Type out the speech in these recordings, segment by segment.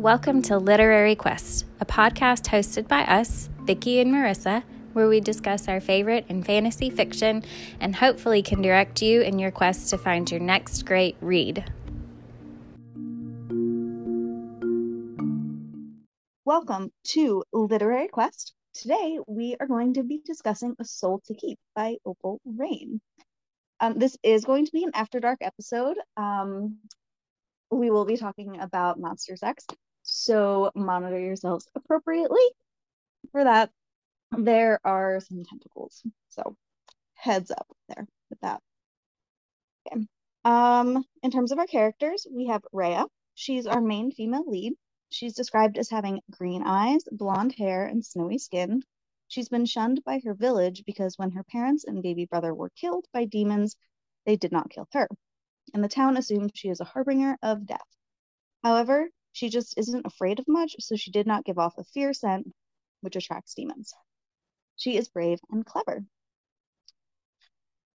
Welcome to Literary Quest, a podcast hosted by us, Vicki and Marissa, where we discuss our favorite in fantasy fiction and hopefully can direct you in your quest to find your next great read. Welcome to Literary Quest. Today we are going to be discussing A Soul to Keep by Opal Reyne. Um, this is going to be an After Dark episode. Um, we will be talking about monster sex, so monitor yourselves appropriately. For that, there are some tentacles. So heads up there with that. Okay. Um, in terms of our characters, we have Rhea. She's our main female lead. She's described as having green eyes, blonde hair, and snowy skin. She's been shunned by her village because when her parents and baby brother were killed by demons, they did not kill her. And the town assumed she is a harbinger of death. However, she just isn't afraid of much, so she did not give off a fear scent, which attracts demons. She is brave and clever.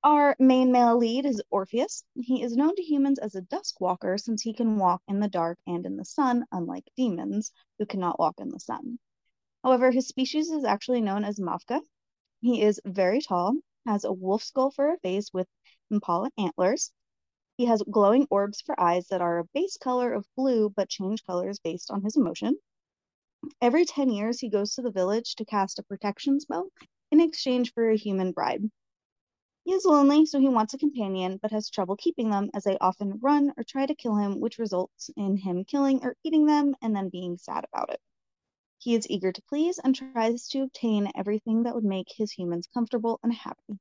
Our main male lead is Orpheus. He is known to humans as a dusk walker since he can walk in the dark and in the sun, unlike demons who cannot walk in the sun. However, his species is actually known as Mavka. He is very tall, has a wolf skull for a face with impala antlers, he has glowing orbs for eyes that are a base color of blue but change colors based on his emotion. Every 10 years, he goes to the village to cast a protection spell in exchange for a human bride. He is lonely, so he wants a companion, but has trouble keeping them as they often run or try to kill him, which results in him killing or eating them and then being sad about it. He is eager to please and tries to obtain everything that would make his humans comfortable and happy.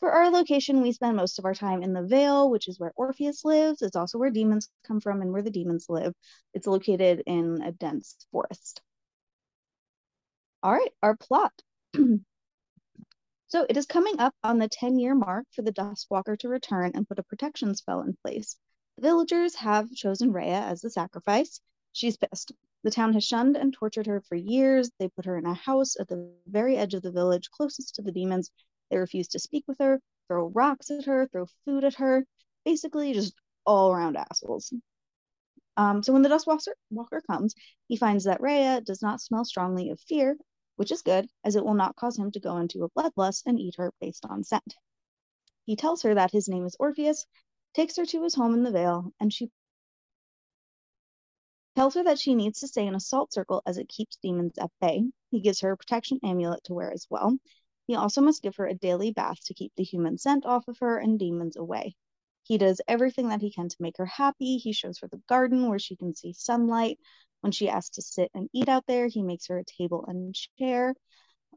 For our location, we spend most of our time in the Vale, which is where Orpheus lives. It's also where demons come from and where the demons live. It's located in a dense forest. All right, our plot. so it is coming up on the 10 year mark for the Duskwalker to return and put a protection spell in place. The villagers have chosen Rhea as the sacrifice. She's pissed. The town has shunned and tortured her for years. They put her in a house at the very edge of the village, closest to the demons, they refuse to speak with her, throw rocks at her, throw food at her, basically just all around assholes. Um, so when the Dusk Walker, comes, he finds that Rhea does not smell strongly of fear, which is good, as it will not cause him to go into a bloodlust and eat her based on scent. He tells her that his name is Orpheus, takes her to his home in the Vale, and she tells her that she needs to stay in a salt circle as it keeps demons at bay. He gives her a protection amulet to wear as well, he also must give her a daily bath to keep the human scent off of her and demons away. He does everything that he can to make her happy. He shows her the garden where she can see sunlight. When she asks to sit and eat out there, he makes her a table and chair.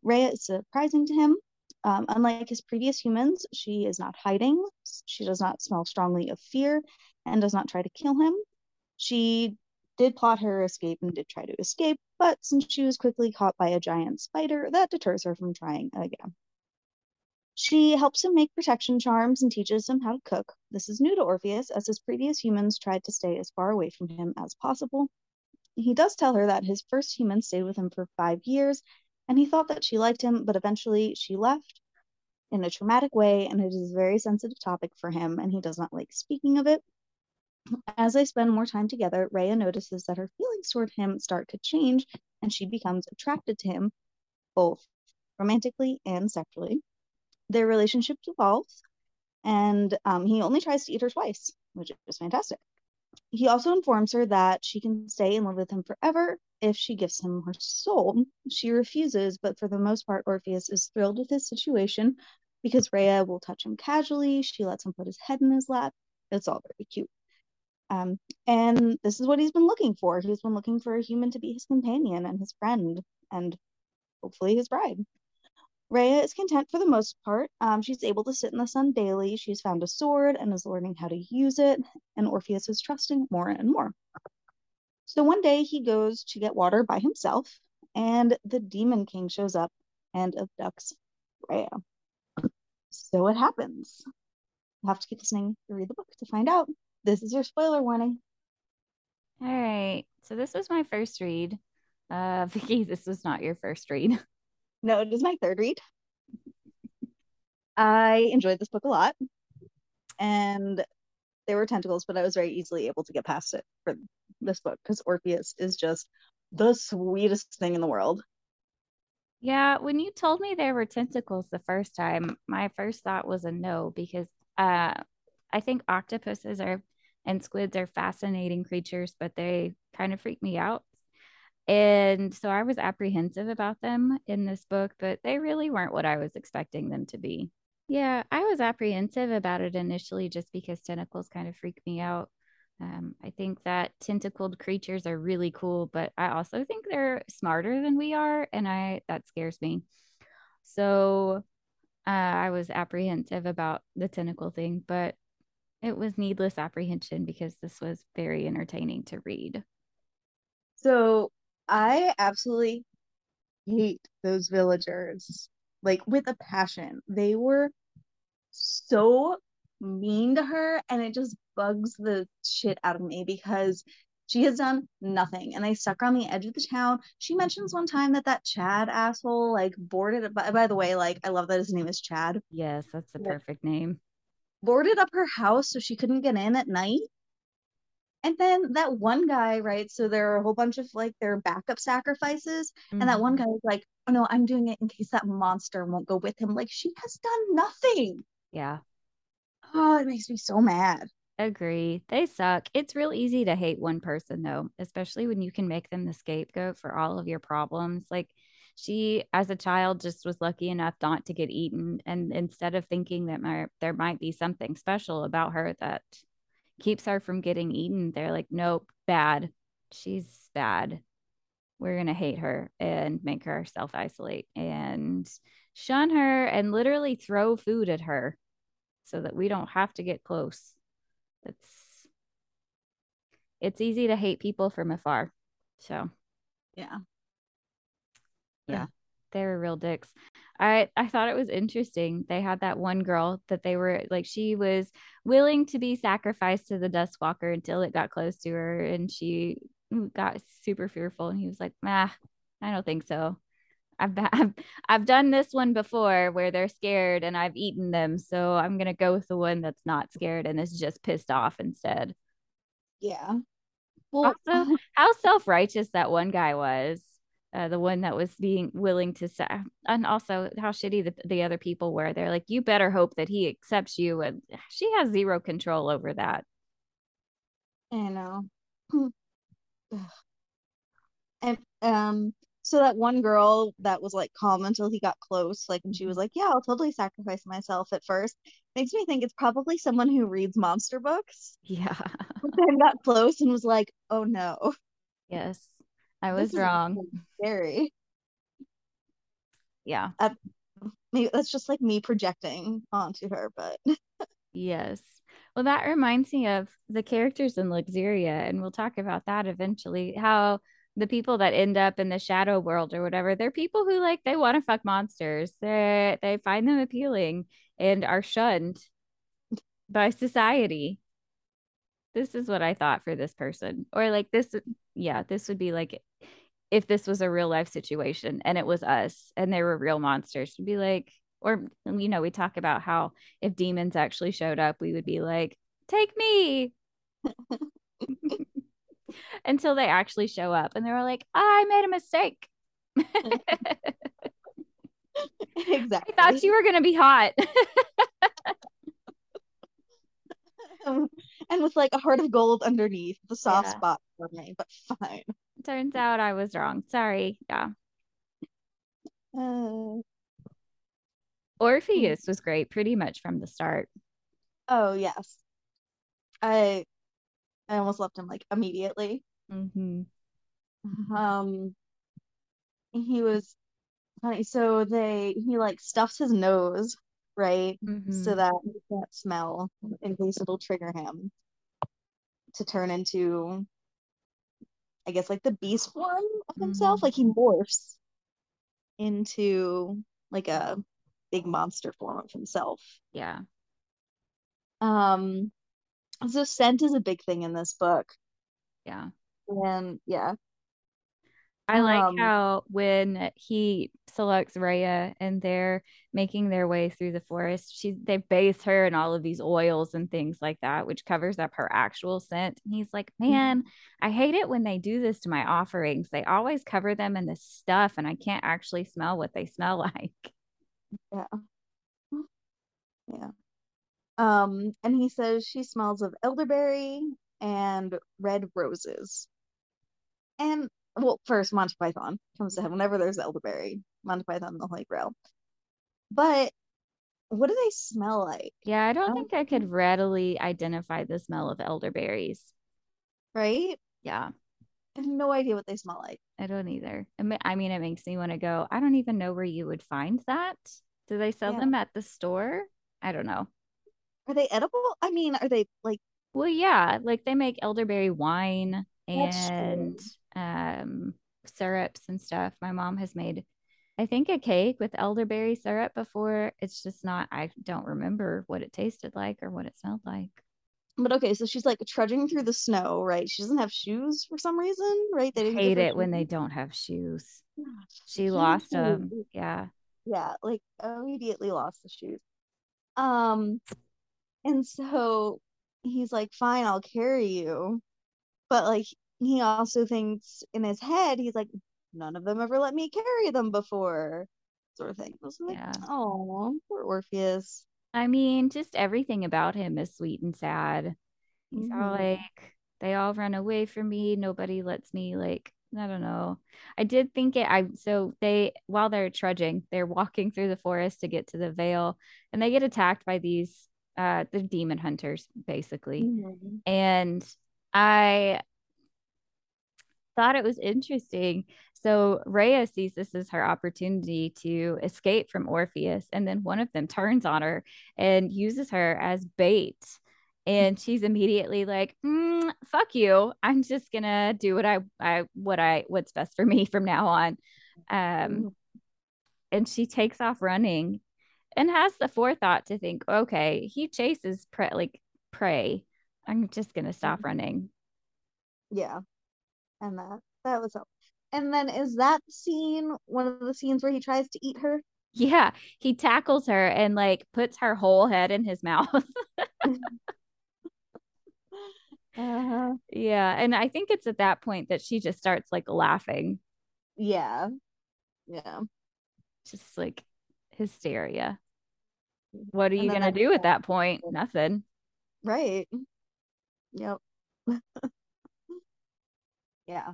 Rhea is surprising to him. Um, unlike his previous humans, she is not hiding. She does not smell strongly of fear and does not try to kill him. She did plot her escape and did try to escape, but since she was quickly caught by a giant spider, that deters her from trying again. She helps him make protection charms and teaches him how to cook. This is new to Orpheus, as his previous humans tried to stay as far away from him as possible. He does tell her that his first human stayed with him for five years, and he thought that she liked him, but eventually she left in a traumatic way, and it is a very sensitive topic for him, and he does not like speaking of it. As they spend more time together, Rhea notices that her feelings toward him start to change and she becomes attracted to him both romantically and sexually. Their relationship evolves and um, he only tries to eat her twice, which is fantastic. He also informs her that she can stay and live with him forever if she gives him her soul. She refuses, but for the most part, Orpheus is thrilled with his situation because Rhea will touch him casually. She lets him put his head in his lap. It's all very cute. Um, and this is what he's been looking for. He's been looking for a human to be his companion and his friend and hopefully his bride. Rhea is content for the most part. Um, she's able to sit in the sun daily. She's found a sword and is learning how to use it, and Orpheus is trusting more and more. So one day he goes to get water by himself, and the Demon King shows up and abducts Rhea. So what happens? You'll have to keep listening to read the book to find out this is your spoiler warning. All right. So this was my first read. Uh Vicki, this was not your first read. No, it is my third read. I enjoyed this book a lot. and there were tentacles, but I was very easily able to get past it for this book because Orpheus is just the sweetest thing in the world. Yeah, when you told me there were tentacles the first time, my first thought was a no because uh, I think octopuses are and squids are fascinating creatures, but they kind of freak me out. And so I was apprehensive about them in this book, but they really weren't what I was expecting them to be. Yeah, I was apprehensive about it initially just because tentacles kind of freak me out. Um, I think that tentacled creatures are really cool, but I also think they're smarter than we are, and I that scares me. So uh, I was apprehensive about the tentacle thing, but it was needless apprehension because this was very entertaining to read. So I absolutely hate those villagers, like with a passion. They were so mean to her, and it just bugs the shit out of me because she has done nothing and they stuck her on the edge of the town she mentions one time that that chad asshole like boarded by, by the way like i love that his name is chad yes that's the perfect name boarded up her house so she couldn't get in at night and then that one guy right so there are a whole bunch of like their backup sacrifices mm-hmm. and that one guy was like oh no i'm doing it in case that monster won't go with him like she has done nothing yeah oh it makes me so mad Agree. They suck. It's real easy to hate one person though, especially when you can make them the scapegoat for all of your problems. Like she as a child just was lucky enough not to get eaten and instead of thinking that my, there might be something special about her that keeps her from getting eaten, they're like nope, bad. She's bad. We're going to hate her and make her self isolate and shun her and literally throw food at her so that we don't have to get close it's it's easy to hate people from afar. So yeah. Yeah. They were real dicks. I I thought it was interesting. They had that one girl that they were like she was willing to be sacrificed to the dusk walker until it got close to her and she got super fearful and he was like, "Nah, I don't think so." I've, I've I've done this one before where they're scared and I've eaten them, so I'm gonna go with the one that's not scared and is just pissed off instead. Yeah. Well, also, how self righteous that one guy was, uh, the one that was being willing to say, and also how shitty the, the other people were. They're like, you better hope that he accepts you, and she has zero control over that. I know. and um so that one girl that was like calm until he got close, like, and she was mm-hmm. like, "Yeah, I'll totally sacrifice myself." At first, makes me think it's probably someone who reads monster books. Yeah, then got close and was like, "Oh no." Yes, I was wrong. Scary. Yeah. Uh, maybe that's just like me projecting onto her, but. yes. Well, that reminds me of the characters in Luxeria, and we'll talk about that eventually. How the people that end up in the shadow world or whatever, they're people who like they want to fuck monsters. They they find them appealing and are shunned by society. This is what I thought for this person. Or like this yeah, this would be like if this was a real life situation and it was us and they were real monsters, would be like or you know, we talk about how if demons actually showed up, we would be like, "Take me." until they actually show up and they were like, I made a mistake. exactly. I thought you were going to be hot. Um, and with like a heart of gold underneath the soft yeah. spot for me, but fine. Turns out I was wrong. Sorry. Yeah. Uh, Orpheus was great pretty much from the start. Oh, yes. I I almost left him like immediately. Mm-hmm. Um, he was funny. So they he like stuffs his nose right mm-hmm. so that he can't smell in case it'll trigger him to turn into I guess like the beast form of himself. Mm-hmm. Like he morphs into like a big monster form of himself. Yeah. Um so scent is a big thing in this book. Yeah. And yeah. I like Um, how when he selects Rhea and they're making their way through the forest, she they bathe her in all of these oils and things like that, which covers up her actual scent. And he's like, Man, I hate it when they do this to my offerings. They always cover them in this stuff, and I can't actually smell what they smell like. yeah. Yeah. Um, and he says she smells of elderberry and red roses. And well, first Monty Python comes to head whenever there's elderberry, Monty Python, the Holy Grail. But what do they smell like? Yeah, I don't I think I could readily identify the smell of elderberries. right? Yeah, I have no idea what they smell like. I don't either. I mean, it makes me want to go. I don't even know where you would find that. Do they sell Yeah. them at the store? I don't know. Are they edible? I mean, are they like Well, yeah, like they make elderberry wine. And um syrups and stuff. My mom has made, I think, a cake with elderberry syrup before. It's just not, I don't remember what it tasted like or what it smelled like. but okay, so she's like trudging through the snow, right? She doesn't have shoes for some reason, right? They Hate it when they don't have shoes. Yeah, She lost shoes. them. Yeah. Yeah, like immediately lost the shoes. Um, and so he's like, fine, I'll carry you. But like he also thinks in his head, he's like, none of them ever let me carry them before, sort of thing. I was like, Yeah. oh, poor Orpheus. I mean, just everything about him is sweet and sad. He's all Mhm. like, they all run away from me. Nobody lets me, like, I don't know. I did think it, I, so they, while they're trudging, they're walking through the forest to get to the Vale and they get attacked by these, uh, the demon hunters, basically. Mhm. And I thought it was interesting. So Rhea sees this as her opportunity to escape from Orpheus, and then one of them turns on her and uses her as bait. And she's immediately like, mm, "Fuck you! I'm just gonna do what I, I, what I, what's best for me from now on." Um, and she takes off running, and has the forethought to think, "Okay, he chases prey, like prey. I'm just gonna stop Mhm. running." Yeah. And that that was helpful. And then is that scene one of the scenes where he tries to eat her? Yeah, he tackles her and like puts her whole head in his mouth. Uh-huh. yeah, and I think it's at that point that she just starts like laughing, Yeah. Yeah. just like hysteria. What are And you gonna that do at that point? Nothing. right. Yep. Yeah.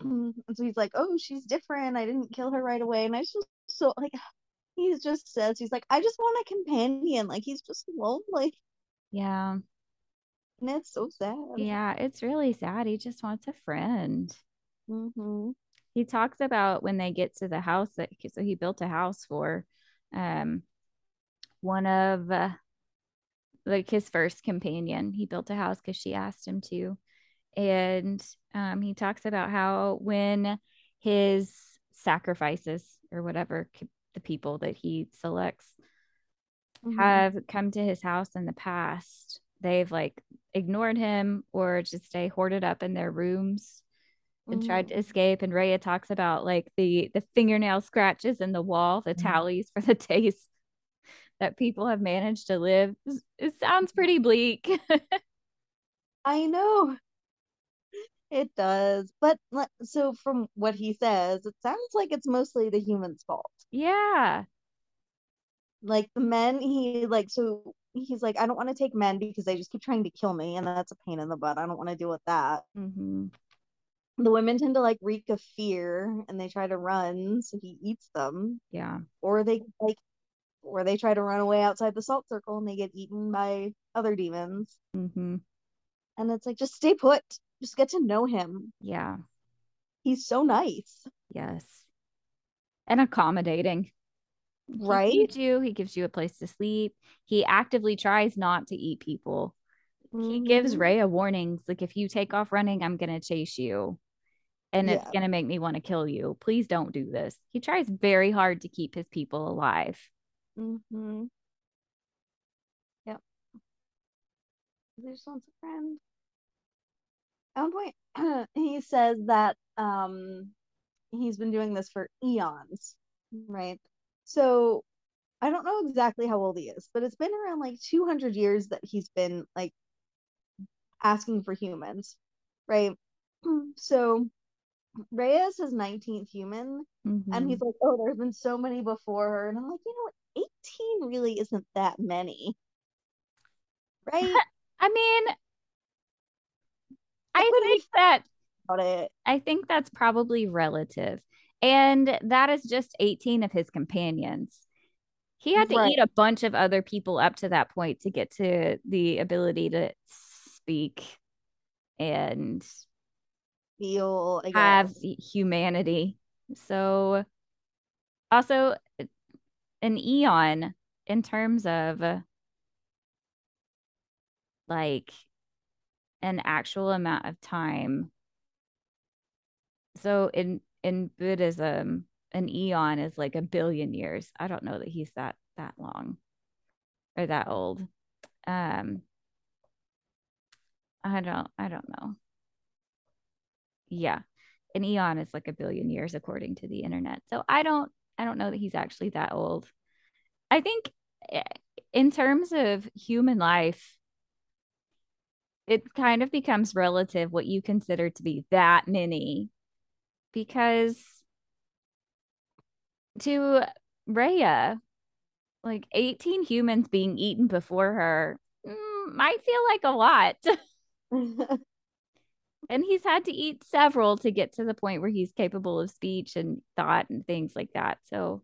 And so he's like, "Oh, she's different. I didn't kill her right away." And I just so like he just says he's like, "I just want a companion." Like he's just lonely, Yeah, and it's so sad. yeah, it's really sad. He just wants a friend. Mm-hmm. He talks about when they get to the house that so he built a house for um one of uh, like his first companion. He built a house because she asked him to. And um, he talks about how when his sacrifices or whatever the people that he selects Mhm. have come to his house in the past, they've like ignored him or just stay hoarded up in their rooms and tried to escape. And Rhea talks about like the the fingernail scratches in the wall, the Mhm. tallies for the days that people have managed to live. It sounds pretty bleak. I know it does, but so from what he says, it sounds like it's mostly the humans' fault. yeah. Like the men, he like so he's like, I don't want to take men because they just keep trying to kill me, and that's a pain in the butt. I don't want to deal with that. hmm The women tend to like reek of fear, and they try to run, so he eats them, Yeah. or they like, or they try to run away outside the salt circle, and they get eaten by other demons. hmm And it's like, just stay put, just get to know him. Yeah. He's so nice, Yes. And accommodating. He right? feeds you, he gives you a place to sleep. He actively tries not to eat people. He gives Mhm. Rhea warnings like, if you take off running, I'm going to chase you and it's going to make me want to kill you. Please don't do this. He tries very hard to keep his people alive. Mm-hmm. Yep. He just wants a friend. At one point, he says that um he's been doing this for eons, right? So I don't know exactly how old he is, but it's been around like 200 years that he's been like asking for humans, right? So Rhea is his 19th human, Mm-hmm. and he's like, "Oh, there's been so many before her," and I'm like, you know what? 18 really isn't that many, right? I mean, I think that About it, I think that's probably relative. And that is just 18 of his companions. He had to Right. eat a bunch of other people up to that point to get to the ability to speak and feel, have humanity. So, also, an eon in terms of like an actual amount of time. So, in in Buddhism, an eon is like a billion years. I don't know that he's that that long or that old. Um, I don't I don't know. Yeah. An eon is like a billion years according to the internet. So I don't I don't know that he's actually that old. I think eh, in terms of human life, it kind of becomes relative what you consider to be that many because to Rhea, like 18 humans being eaten before her mm, might feel like a lot. and he's had to eat several to get to the point where he's capable of speech and thought and things like that. So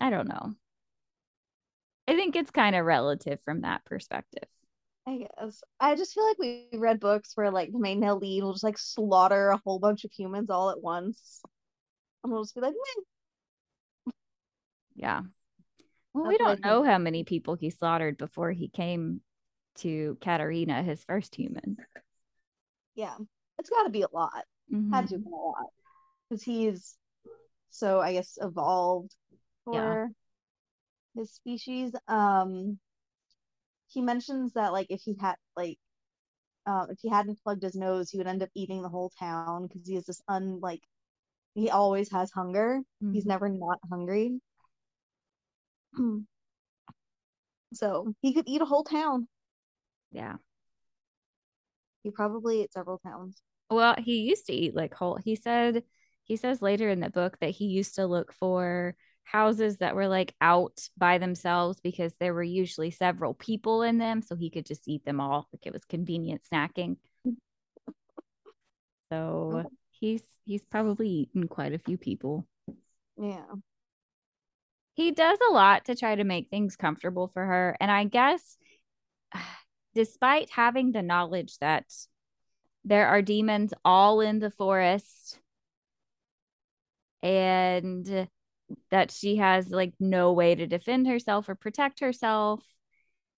I don't know. I think it's kind of relative from that perspective. I guess. I just feel like we read books where like the main male lead will just like slaughter a whole bunch of humans all at once. And we'll just be like, Meh. Yeah. Well, we That's I don't know how many people he slaughtered before he came to Katarina, his first human. Yeah. It's gotta be a lot. Had to have Mhm. a lot. Because he's so I guess evolved Yeah. for his species. Um he mentions that like if he had like uh, if he hadn't plugged his nose, he would end up eating the whole town because he has this unlike he always has hunger. He's Mhm. never not hungry. So he could eat a whole town. Yeah. He probably ate several towns. Well, he used to eat like whole. He said he says later in the book that he used to look for houses that were like out by themselves because there were usually several people in them, so he could just eat them all. Like it was convenient snacking. So he's he's probably eaten quite a few people. Yeah. He does a lot to try to make things comfortable for her, and I guess despite having the knowledge that there are demons all in the forest and that she has like no way to defend herself or protect herself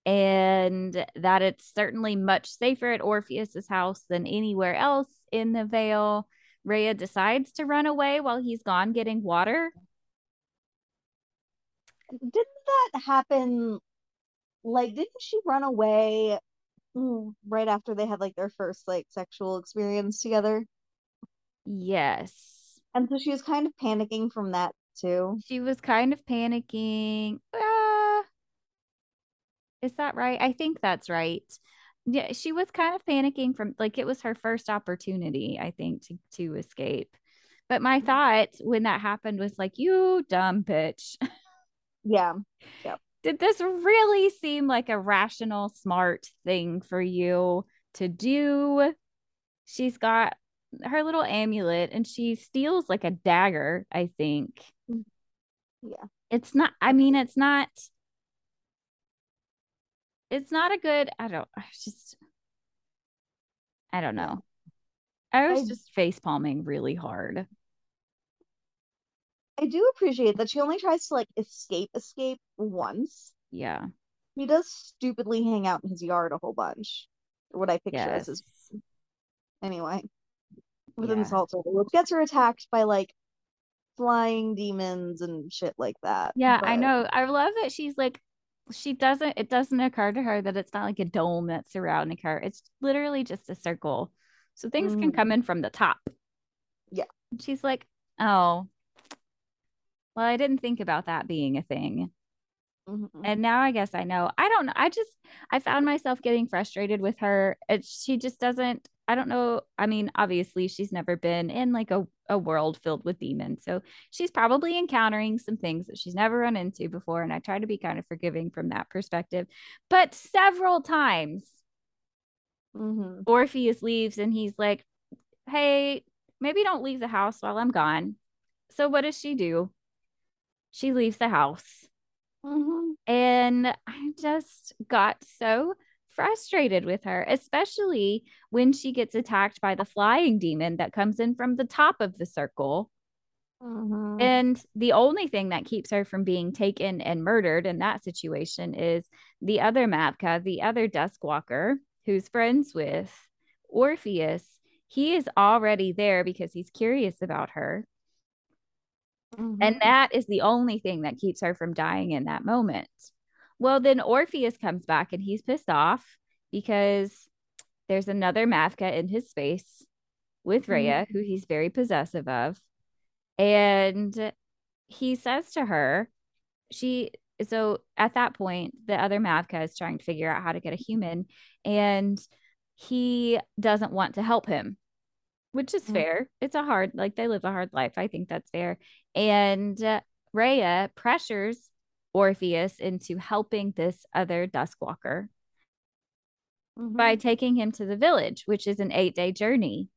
and that it's certainly much safer at Orpheus's house than anywhere else in the Vale. Rhea decides to run away while he's gone getting water. Didn't that happen? Like, didn't she run away right after they had like their first like sexual experience together? Yes. And so she was kind of panicking from that too. She was kind of panicking. Ah, is that right? I think that's right. Yeah, she was kind of panicking from like it was her first opportunity, I think, to to escape. But my thought when that happened was like, you dumb bitch. Yeah. Yeah. Did this really seem like a rational, smart thing for you to do? She's got her little amulet and she steals like a dagger, I think. Mm. Yeah. It's not, I mean, it's not, it's not a good, I don't, I just, I don't know. I was I just face palming really hard. I do appreciate that she only tries to like escape escape once. Yeah. He does stupidly hang out in his yard a whole bunch. Or what I picture as Yes. his anyway. With Yeah. which gets her attacked by like flying demons and shit like that. Yeah, I know. I love that she's like, she doesn't, it doesn't occur to her that it's not like a dome that's surrounding her. It's literally just a circle. So things can mhm. come in from the top. Yeah. She's like, Oh. Well, I didn't think about that being a thing. Mhm. And now I guess I know. I don't know. I just I found myself getting frustrated with her. It, she just doesn't I don't know. I mean, obviously she's never been in like a, a world filled with demons. So she's probably encountering some things that she's never run into before. And I try to be kind of forgiving from that perspective. But several times Mhm. Orpheus leaves and he's like, Hey, maybe don't leave the house while I'm gone. So what does she do? She leaves the house. Mhm. And I just got so frustrated with her, especially when she gets attacked by the flying demon that comes in from the top of the circle. Mhm. And the only thing that keeps her from being taken and murdered in that situation is the other Mavka, the other Duskwalker, who's friends with Orpheus. He is already there because he's curious about her. Mhm. And that is the only thing that keeps her from dying in that moment. Well, then Orpheus comes back and he's pissed off because there's another Mavka in his space with Rhea, who he's very possessive of. And he says to her, she, so at that point, the other Mavka is trying to figure out how to get a human and he doesn't want to help him which is Mhm. fair. It's a hard, like they live a hard life. I think that's fair. And uh, Rhea pressures Orpheus into helping this other Duskwalker by Mhm. taking him to the village, which is an eight day journey.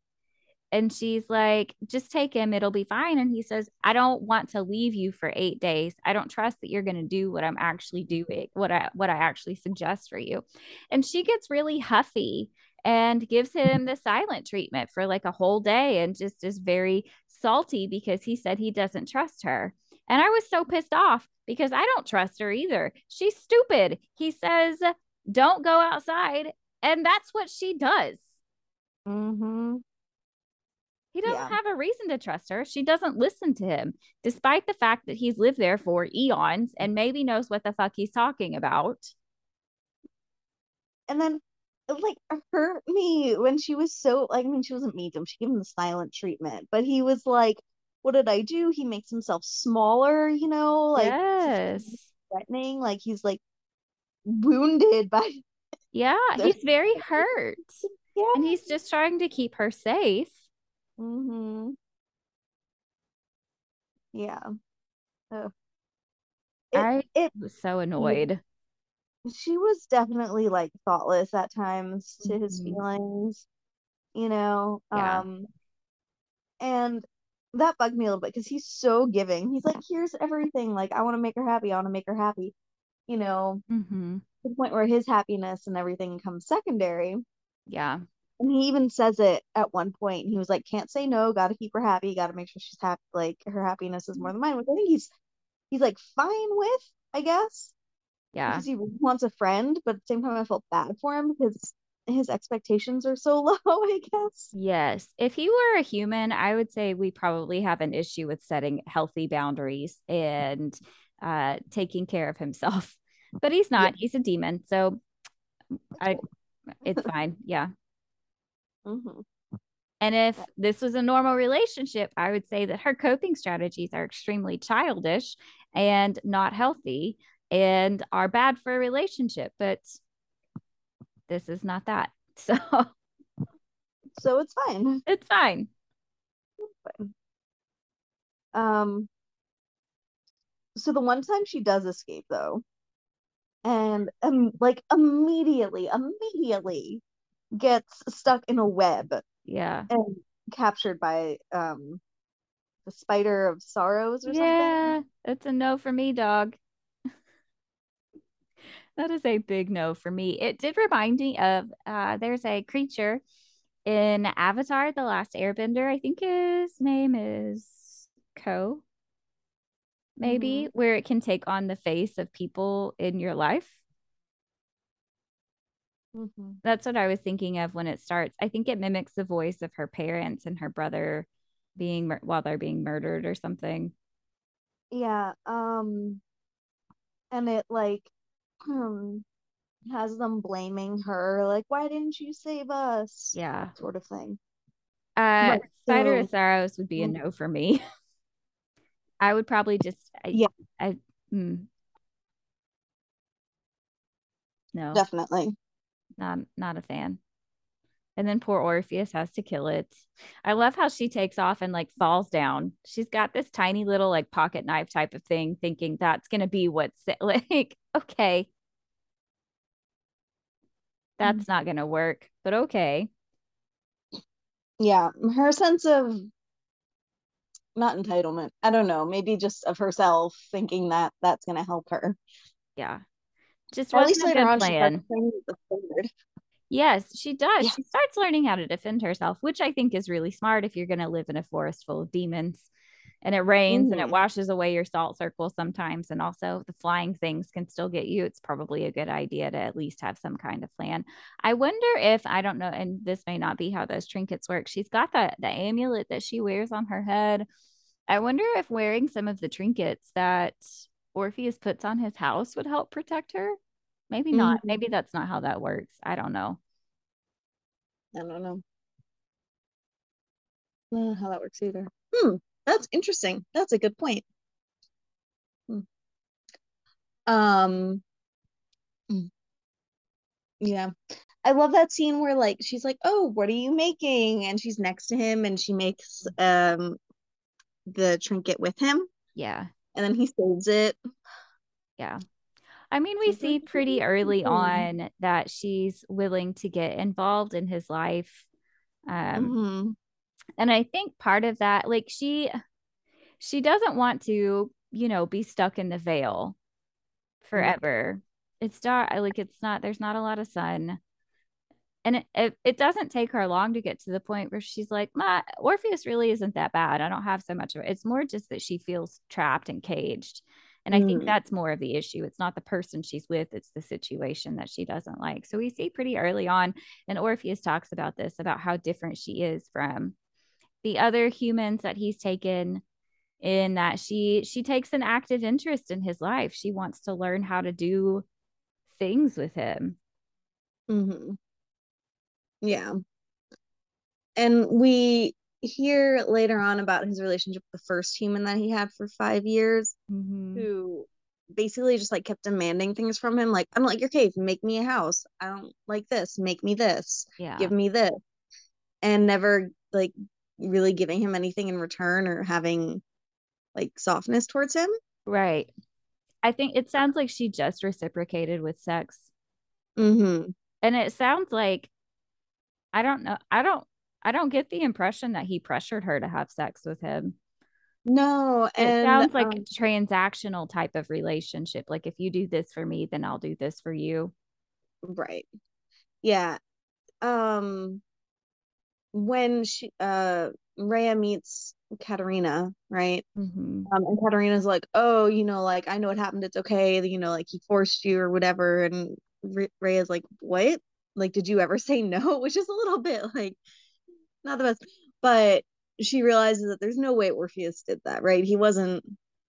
And she's like, just take him, it'll be fine. And he says, I don't want to leave you for eight days. I don't trust that you're going to do what I'm actually doing, what I what I actually suggest for you. And she gets really huffy and gives him the silent treatment for like a whole day and just is very salty because he said he doesn't trust her. And I was so pissed off because I don't trust her either. She's stupid. He says, don't go outside. And that's what she does. Mhm. He doesn't Yeah. have a reason to trust her. She doesn't listen to him, despite the fact that he's lived there for eons and maybe knows what the fuck he's talking about. And then like hurt me when she was so like I mean she wasn't medium, she gave him the silent treatment, but he was like, What did I do? He makes himself smaller, you know, like yes. threatening, like he's like wounded by Yeah, the he's very hurt. yeah. And he's just trying to keep her safe. Mm-hmm. Yeah. Ugh. It, I it was so annoyed. She was definitely like thoughtless at times to his Mhm. feelings, you know. Yeah. Um and that bugged me a little bit because he's so giving. He's like, here's everything. Like, I want to make her happy. I want to make her happy. You know, mm-hmm. to the point where his happiness and everything comes secondary. Yeah. And he even says it at one point. He was like, can't say no, gotta keep her happy, gotta make sure she's happy. Like her happiness is more than mine, which I think he's he's like fine with, I guess. Yeah. Because he wants a friend, but at the same time I felt bad for him because his expectations are so low, I guess. Yes. If he were a human, I would say we probably have an issue with setting healthy boundaries and uh, taking care of himself. But he's not. He's a demon. So I it's fine. Yeah. hmm And if this was a normal relationship, I would say that her coping strategies are extremely childish and not healthy and are bad for a relationship. But this is not that. So So it's fine. it's fine. Um so the one time she does escape though, and um like immediately, immediately gets stuck in a web Yeah. and captured by um the spider of sorrows or something. Yeah. That's a no for me, dog. That is a big no for me. It did remind me of uh there's a creature in Avatar, The Last Airbender. I think his name is Koh. maybe where it can take on the face of people in your life. Mhm. That's what I was thinking of when it starts. I think it mimics the voice of her parents and her brother being mur- while they're being murdered or something. Yeah, um and it like has them blaming her like why didn't you save us? Yeah. Sort of thing. Uh Right, Spider so- Sorrows would be a Mm. no for me. I would probably just I, Yeah. I mm, no Definitely. not not a fan. And then poor Orpheus has to kill it. I love how she takes off and like falls down. She's got this tiny little like pocket knife type of thing, thinking that's gonna be what's like, okay. Mm-hmm. That's not gonna work, but okay. Yeah. Her sense of not entitlement. I don't know. Maybe just of herself thinking that that's going to help her. Yeah. Just at least later on, she plan. starts training with the sword. Yes, she does. Yeah. She starts learning how to defend herself, which I think is really smart if you're going to live in a forest full of demons and it rains and it Mhm. washes away your salt circle sometimes. And also, the flying things can still get you. It's probably a good idea to at least have some kind of plan. I wonder if, I don't know, and this may not be how those trinkets work. She's got the, the amulet that she wears on her head. I wonder if wearing some of the trinkets that Orpheus puts on his house would help protect her. Maybe not. Mhm. Maybe that's not how that works. I don't know. I don't know. I don't know how that works either. Hmm, that's interesting. That's a good point. Hmm. Um, mm. yeah. I love that scene where like she's like, "Oh, what are you making?" and she's next to him and she makes um the trinket with him Yeah. and then he saves it. Yeah. I mean, we see pretty early "Mm." on that she's willing to get involved in his life. Um, Mhm. And I think part of that, like she she doesn't want to, you know, be stuck in the Vale forever. It's dark, like it's not, there's not a lot of sun. And it, it, it doesn't take her long to get to the point where she's like, Ma, Orpheus really isn't that bad. I don't have so much of it. It's more just that she feels trapped and caged. And I think Mhm. that's more of the issue. It's not the person she's with, it's the situation that she doesn't like. So we see pretty early on, and Orpheus talks about this about how different she is from the other humans that he's taken in that she she takes an active interest in his life. She wants to learn how to do things with him. Mhm. Yeah. And we hear later on about his relationship with the first human that he had for five years, Mhm. who basically just like kept demanding things from him. Like, I don't like your cave, make me a house. I don't like this, make me this, Yeah. give me this. And never like really giving him anything in return or having like softness towards him. Right. I think it sounds like she just reciprocated with sex. Mm-hmm. And it sounds like I don't know. I don't I don't get the impression that he pressured her to have sex with him. No, It sounds like um, a transactional type of relationship. Like if you do this for me, then I'll do this for you. right. Yeah. Um when she uh Rhea meets Katerina, right? Mhm. Um, and Katerina's like, oh, you know, like I know what happened. It's okay. You know, like he forced you or whatever. And Re- Rhea's like, what? Like, did you ever say no? Which is a little bit like not the best. But she realizes that there's no way Orpheus did that, right? He wasn't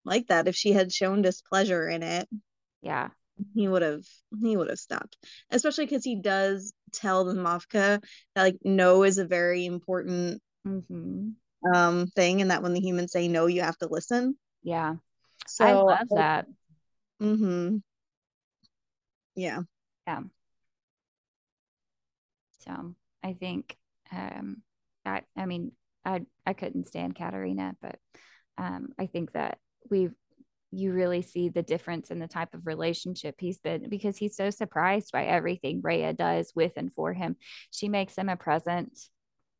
like that. If she had shown displeasure in it, Yeah. He would have he would have stopped. Especially because he does tell the Mavka that like no is a very important Mhm. um thing, and that when the humans say no, you have to listen. Yeah. So I love that. Mm-hmm. Yeah. Yeah. So I think um I I mean I I couldn't stand Katarina, but um I think that we've you really see the difference in the type of relationship he's been because he's so surprised by everything Rhea does with and for him. She makes him a present.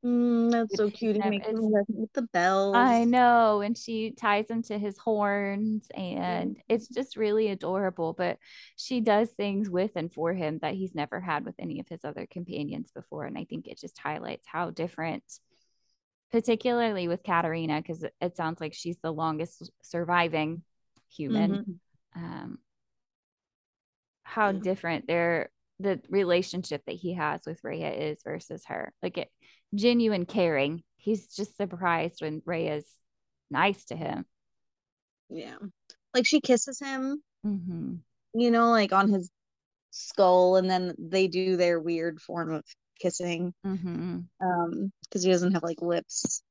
Mm, that's so cute. He never- makes it's- them with- the bells. I know. And she ties him to his horns, and it's just really adorable. But she does things with and for him that he's never had with any of his other companions before. And I think it just highlights how different, particularly with Katarina, because it sounds like she's the longest surviving human. Mhm. Um, how different their the relationship that he has with Rhea is versus her. Like it genuine caring. He's just surprised when Rhea's nice to him. Yeah. Like she kisses him, Mm-hmm. you know, like on his skull, and then they do their weird form of kissing. Mm-hmm. Um, because he doesn't have like lips.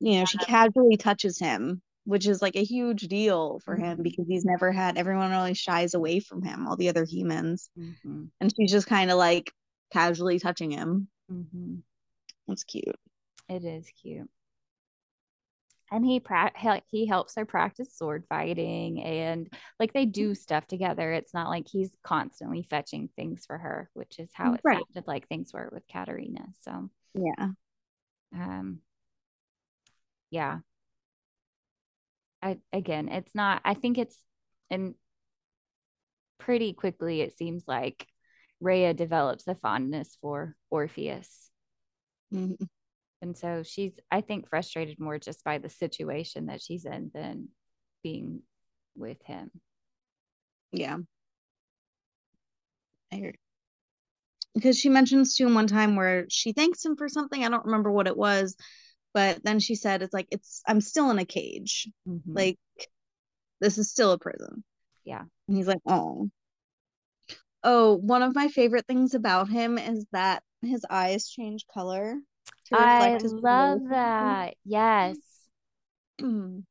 You know, she casually touches him. Which is like a huge deal for him Mhm. because he's never had everyone always shies away from him, all the other humans. Mhm. And she's just kind of like casually touching him. Mhm. It's cute. It is cute. And he pra- he he helps her practice sword fighting and like they do stuff together. It's not like he's constantly fetching things for her, which is how it Right. sounded like things were with Katerina. So, Yeah. um yeah. I again, it's not I think it's and pretty quickly it seems like Rhea develops a fondness for Orpheus. Mhm. And so she's, I think, frustrated more just by the situation that she's in than being with him. Yeah. I hear. Because she mentions to him one time where she thanks him for something. I don't remember what it was, but then she said, "It's like it's I'm still in a cage. Mhm. Like this is still a prison." Yeah. And he's like, "Oh." Oh, one of my favorite things about him is that his eyes change color to I love that. Yes. Mm.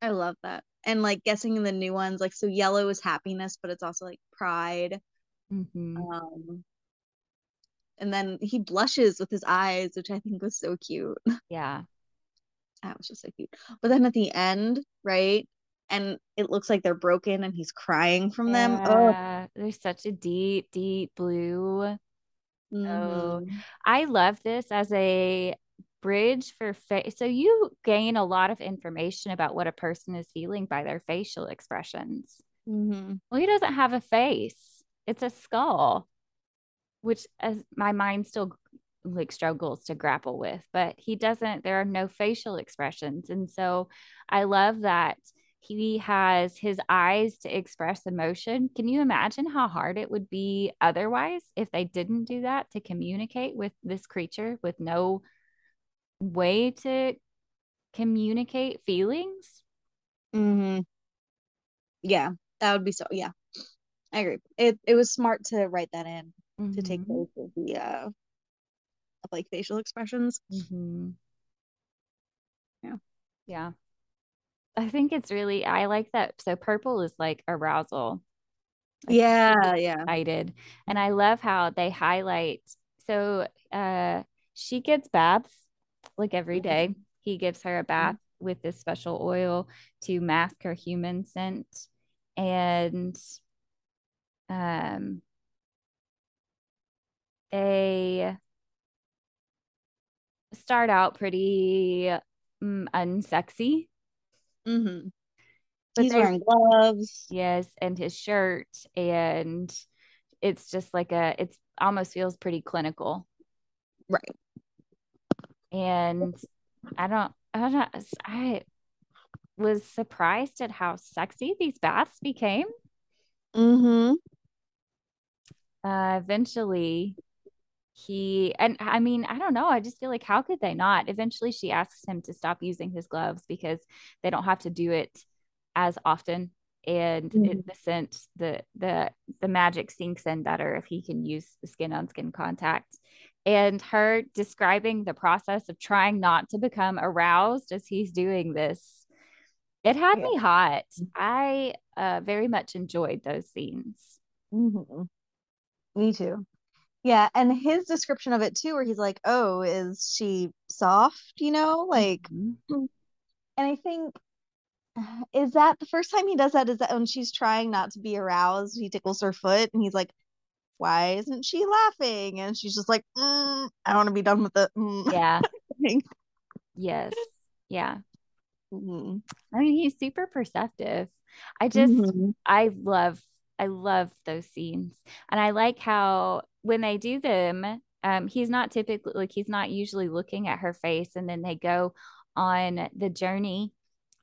I love that. And like guessing the new ones, like so yellow is happiness, but it's also like pride. Mhm. Um, and then he blushes with his eyes, which I think was so cute. Yeah. That was just so cute. But then at the end, right? And it looks like they're broken and he's crying from them. Oh, Yeah. There's such a deep, deep blue. Oh, mhm. I love this as a bridge for face. So you gain a lot of information about what a person is feeling by their facial expressions. Mhm. Well, he doesn't have a face. It's a skull, which as my mind still like struggles to grapple with, but he doesn't, there are no facial expressions. And so I love that he has his eyes to express emotion. Can you imagine how hard it would be otherwise if they didn't do that to communicate with this creature with no way to communicate feelings? Mhm. Yeah, that would be so. Yeah, I agree. It it was smart to write that in to take Mhm. place of the uh of like facial expressions. Mhm. Yeah. Yeah. I think it's really, I like that. So purple is like arousal. Like Yeah, yeah. excited. And I love how they highlight. So uh she gets baths like every day. He gives her a bath with this special oil to mask her human scent. And um they start out pretty mm, unsexy. Mm-hmm. But He's wearing gloves. Yes, and his shirt, and it's just like a, it's almost feels pretty clinical. Right. And I don't, I don't, I was surprised at how sexy these baths became. Mm-hmm. Uh, eventually, he, and I mean, I don't know, I just feel like how could they not? Eventually, she asks him to stop using his gloves because they don't have to do it as often and Mhm. it, the scent the the the magic sinks in better if he can use the skin on skin contact and her describing the process of trying not to become aroused as he's doing this it had Yeah. me hot i uh, very much enjoyed those scenes Mm-hmm. Me too. Yeah, and his description of it too, where he's like, "Oh, is she soft?" You know, like, Mhm. and I think is that the first time he does that? Is that when she's trying not to be aroused, he tickles her foot, and he's like, "Why isn't she laughing?" And she's just like, mm, "I want to be done with it." Mm. yeah thing. yes yeah Mhm. i mean he's super perceptive i just Mhm. I love I love those scenes. And I like how when they do them, um, he's not typically like he's not usually looking at her face and then they go on the journey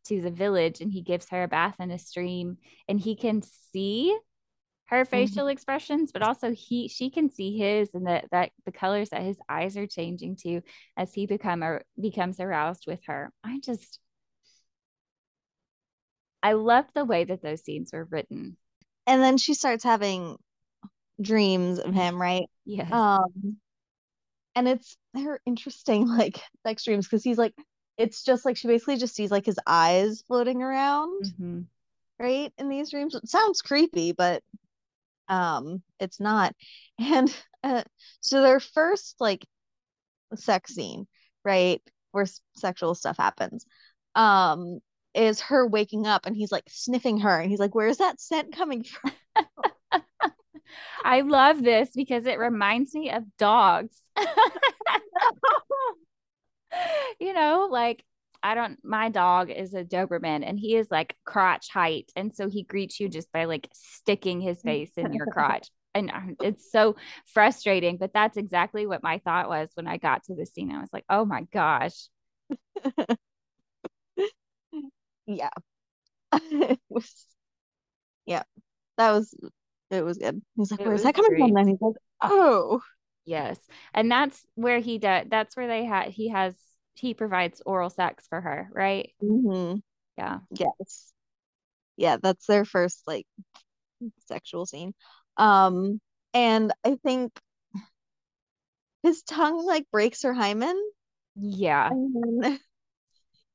to the village and he gives her a bath in a stream and he can see her facial expressions, but also he she can see his and that that the colors that his eyes are changing to as he become a, becomes aroused with her. I just I love the way that those scenes were written. And then she starts having dreams of him, right? Yes. Um, and it's they're interesting, like sex dreams, because he's like it's just like she basically just sees like his eyes floating around, Mhm. right? In these dreams. It sounds creepy, but um it's not. And uh, so their first like sex scene, right? Where sexual stuff happens. Um is her waking up and he's like sniffing her and he's like, Where's that scent coming from? I love this because it reminds me of dogs. you know, like I don't, my dog is a Doberman and he is like crotch height. And so he greets you just by like sticking his face in your crotch. And uh, it's so frustrating, but that's exactly what my thought was when I got to the scene. I was like, oh my gosh. Yeah. Was yeah. That was it was good. He's like, It Where's that coming from? great. Then he's like, Oh. Yes. And that's where he does, that's where they had, he has, he provides oral sex for her, right? hmm Yeah. Yes. Yeah, that's their first like sexual scene. Um, and I think his tongue like breaks her hymen, Yeah. and then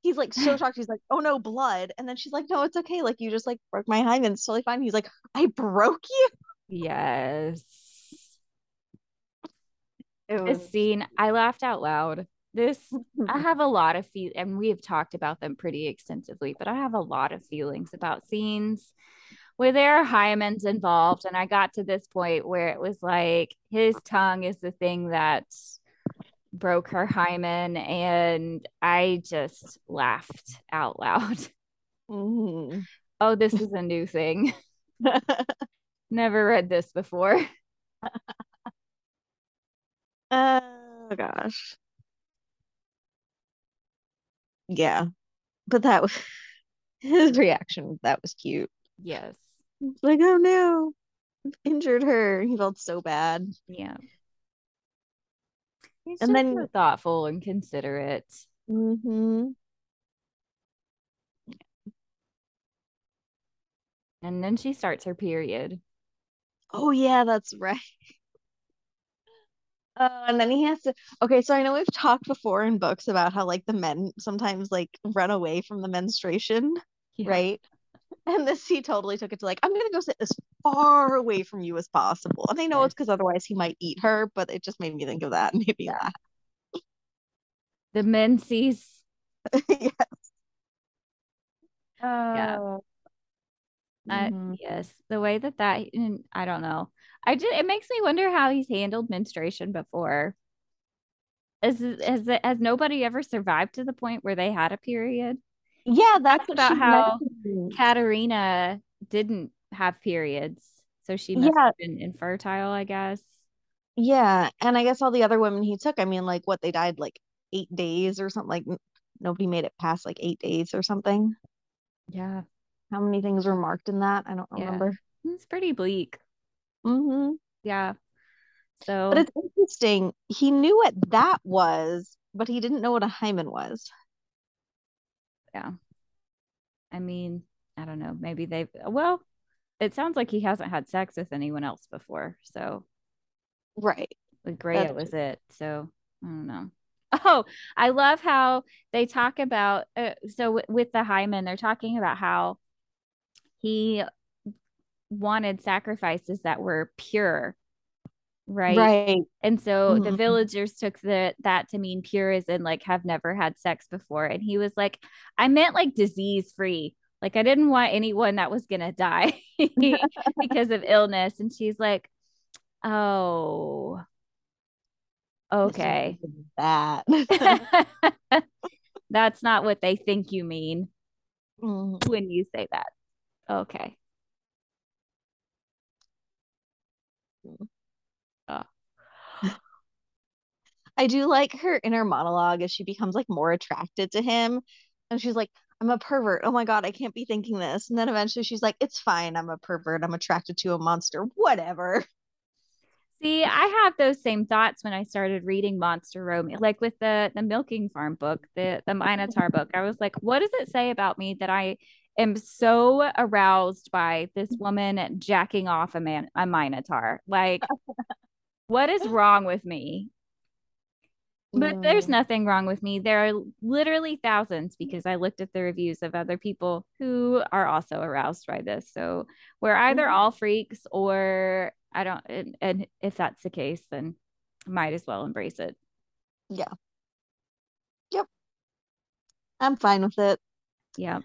he's like so shocked. He's like, "Oh no, blood!" And then she's like, "No, it's okay. Like you just like broke my hymen. It's totally fine." He's like, "I broke you." Yes. It This scene, I laughed out loud. This, I have a lot of feel, and we have talked about them pretty extensively, but I have a lot of feelings about scenes where there are hymens involved. And I got to this point where it was like his tongue is the thing that broke her hymen, and I just laughed out loud. Mhm. Oh, this is a new thing. Never read this before. Oh gosh. Yeah. But that was his reaction. That was cute. Yes. Like, "Oh no, I've injured her." He felt so bad. Yeah. He's And then- so thoughtful and considerate. Mm-hmm. And then she starts her period. Oh yeah, that's right. Uh, and then he has to. Okay, so I know we've talked before in books about how like the men sometimes like run away from the menstruation, Yeah. right? And this he totally took it to like, I'm gonna go sit as far away from you as possible. And I know it's because otherwise he might eat her, but it just made me think of that Maybe made me laugh. The menses. Yes. Yeah. Uh, Uh, mhm. yes, the way that that I don't know. I just it makes me wonder how he's handled menstruation before. Is has has nobody ever survived to the point where they had a period? Yeah, that's about how. Katerina didn't have periods, so she must Yeah. have been infertile, I guess. Yeah, and I guess all the other women he took, I mean, like what they died like eight days or something. Like nobody made it past like eight days or something. Yeah, How many things were marked in that? I don't Yeah. remember. it's pretty bleak. hmm Yeah. So But it's interesting. He knew what that was, but he didn't know what a hymen was. I mean, I don't know. Maybe they've, well, it sounds like he hasn't had sex with anyone else before. So Right. with Greya That's was it. So I don't know. Oh, I love how they talk about, uh, so w- with the hymen, they're talking about how he wanted sacrifices that were pure. Right. Right. And so the Mhm. villagers took the that to mean pure as in like have never had sex before. And he was like, I meant like disease free. Like I didn't want anyone that was gonna die because of illness. And she's like, Oh, okay. That. That's not what they think you mean Mhm. when you say that. Okay. I do like her inner monologue as she becomes like more attracted to him. And she's like, I'm a pervert. Oh my God, I can't be thinking this. And then eventually she's like, It's fine. I'm a pervert. I'm attracted to a monster. Whatever. See, I have those same thoughts when I started reading Monster Romance, like with the the Milking Farm book, the the Minotaur book. I was like, what does it say about me that I am so aroused by this woman jacking off a man a Minotaur? Like, what is wrong with me? But there's Mm. nothing wrong with me. There are literally thousands because I looked at the reviews of other people who are also aroused by this. So we're either Mhm. all freaks or I don't, and, and if that's the case, then might as well embrace it. Yeah. Yep. I'm fine with it. Yeah.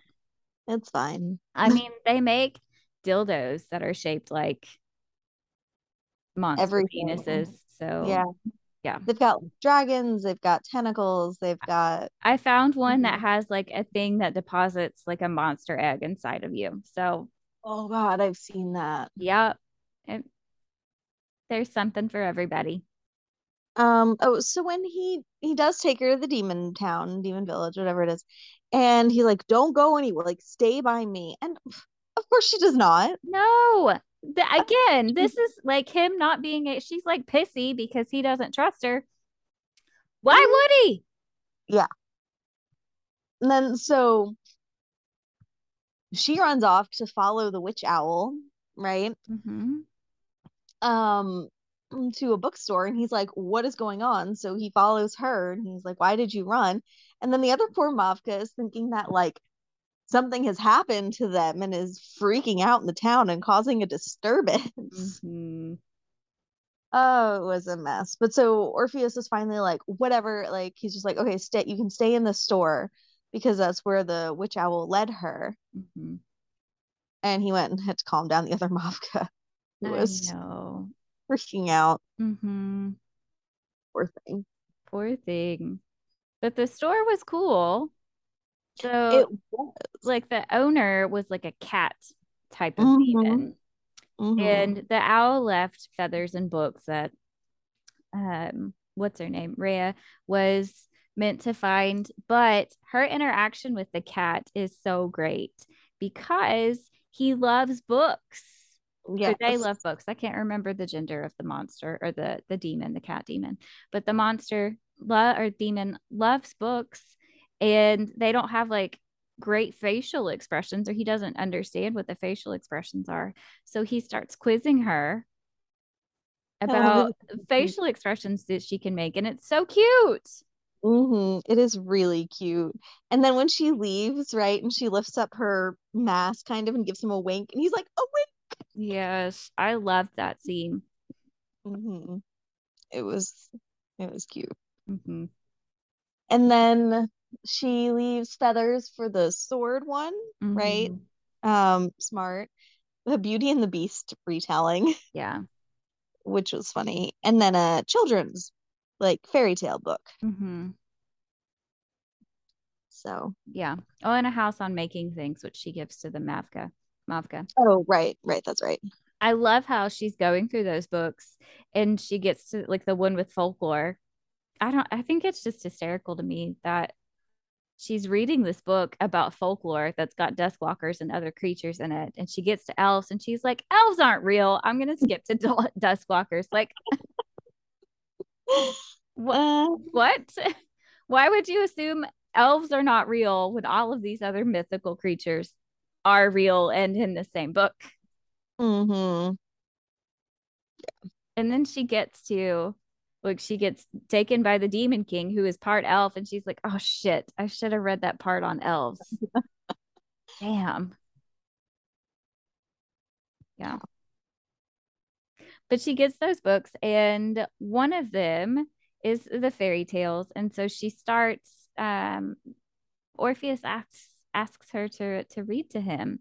It's fine. I mean, they make dildos that are shaped like monster Everything. penises. So Yeah. Yeah. They've got dragons, they've got tentacles, they've got I found one that Mhm. has like a thing that deposits like a monster egg inside of you. So oh god, I've seen that. yeah, it, there's something for everybody. Um, oh, so when he he does take her to the demon town, demon village, whatever it is, and he's like, "Don't go anywhere, like stay by me." And of course she does not. No, the, again, this is like him not being a, she's like pissy because he doesn't trust her. Why would he? Yeah. And then so she runs off to follow the witch owl, right? Mhm. Um, to a bookstore, and he's like, "What is going on?" So he follows her, and he's like, "Why did you run?" And then the other poor Mavka is thinking that like something has happened to them and is freaking out in the town and causing a disturbance. Mhm. Oh, it was a mess. But so Orpheus is finally like, whatever, like he's just like, okay, stay, you can stay in the store because that's where the witch owl led her. Mhm. And he went and had to calm down the other Mavka who I was know. freaking out. Mhm. Poor thing. Poor thing. But the store was cool. So It was. like the owner was like a cat type of Mhm. demon. Mhm. And the owl left feathers and books that um what's her name? Rhea was meant to find, but her interaction with the cat is so great because he loves books. Or they love books. I can't remember the gender of the monster or the the demon, the cat demon, but the monster lo- or demon loves books, and they don't have like great facial expressions, or he doesn't understand what the facial expressions are. So he starts quizzing her about facial expressions that she can make, and it's so cute. hmm It is really cute. And then when she leaves, right, and she lifts up her mask kind of and gives him a wink, and he's like, a wink. Yes, I loved that scene. hmm It was it was cute. hmm And then she leaves feathers for the sword one, right? Mhm. Um, smart. The Beauty and the Beast retelling, Yeah. which was funny. And then a children's like fairy tale book. hmm So, Yeah. Oh, and a house on making things, which she gives to the Mavka. Mavka. oh, right, right, that's right. I love how she's going through those books and she gets to like the one with folklore. I don't, I think it's just hysterical to me that she's reading this book about folklore that's got duskwalkers and other creatures in it. And she gets to elves and she's like, elves aren't real. I'm going to skip to du- duskwalkers. Like, what? Uh, what? Why would you assume elves are not real when all of these other mythical creatures are real and in the same book? hmm And then she gets to like she gets taken by the demon king who is part elf and she's like, "Oh shit, I should have read that part on elves." Damn. Yeah. But she gets those books and one of them is the fairy tales and so she starts um Orpheus asks asks her to to read to him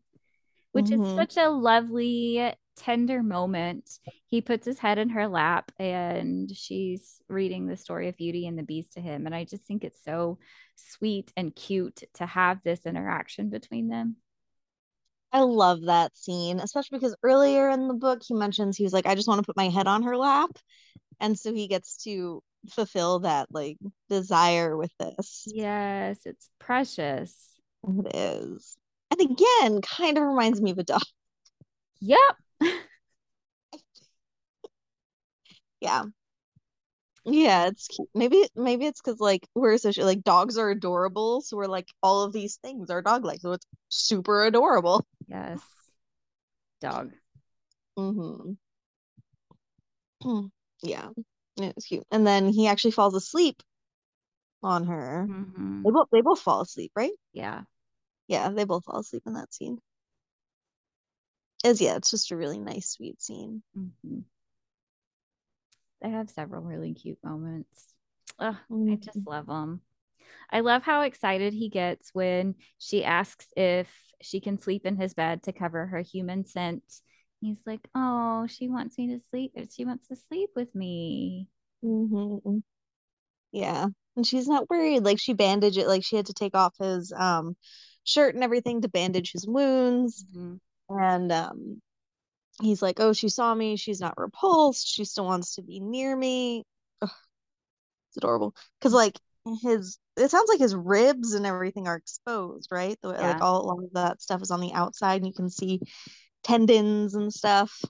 which is Mhm. such a lovely, tender moment. He puts his head in her lap and she's reading the story of Beauty and the Beast to him. And I just think it's so sweet and cute to have this interaction between them. I love that scene, especially because earlier in the book he mentions he was like, I just want to put my head on her lap. And so he gets to fulfill that like desire with this. Yes, it's precious. It is. And again, kind of reminds me of a dog. Yep. Yeah. Yeah, it's cute. Maybe maybe it's because like we're associated like dogs are adorable, so we're like all of these things are dog-like, so it's super adorable. Yes. Dog. Mm-hmm. Yeah, it's cute. And then he actually falls asleep on her. Mhm. They both they both fall asleep, right? Yeah. Yeah, they both fall asleep in that scene. Is yeah, it's just a really nice, sweet scene. Mhm. They have several really cute moments. Ugh, I Mhm. just love them. I love how excited he gets when she asks if she can sleep in his bed to cover her human scent. He's like, "Oh, she wants me to sleep. She wants to sleep with me." Mhm. Yeah, and she's not worried. Like she bandaged it, like she had to take off his um shirt and everything to bandage his wounds. Mhm. And um he's like, "Oh, she saw me. She's not repulsed. She still wants to be near me." Ugh, it's adorable. Because like his, it sounds like his ribs and everything are exposed, right? The, Yeah. Like all, all of that stuff is on the outside, and you can see tendons and stuff.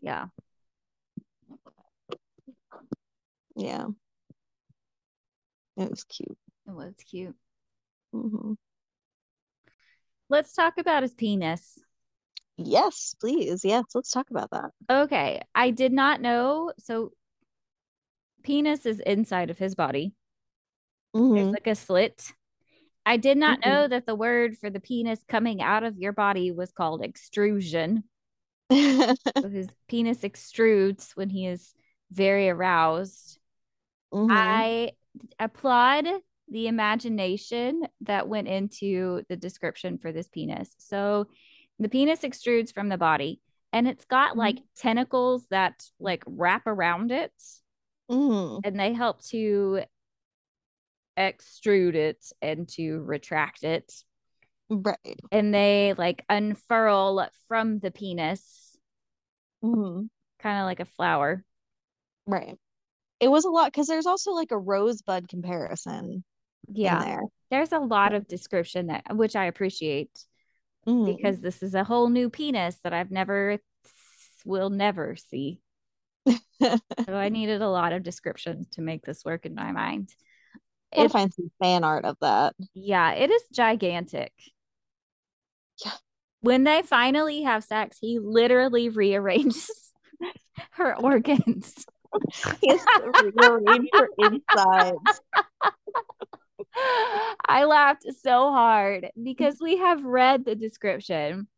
Yeah. Yeah, it was cute. It was cute. hmm Let's talk about his penis. Yes, please. Yes, let's talk about that. Okay, I did not know. So, penis is inside of his body. There's Mhm. like a slit. I did not Mhm. know that the word for the penis coming out of your body was called extrusion. So his penis extrudes when he is very aroused. Mhm. I applaud the imagination that went into the description for this penis. So the penis extrudes from the body and it's got Mhm. like tentacles that like wrap around it Mhm. and they help to extrude it and to retract it. Right. And they like unfurl from the penis, Mhm. kind of like a flower. Right. It was a lot because there's also like a rosebud comparison in Yeah. there. There's a lot of description that which I appreciate Mhm. because this is a whole new penis that I've never will never see. So I needed a lot of description to make this work in my mind. It's find some fan art of that. yeah, it is gigantic. Yeah. When they finally have sex, he literally rearranges her organs. He has to rearrange her insides. I laughed so hard because we have read the description,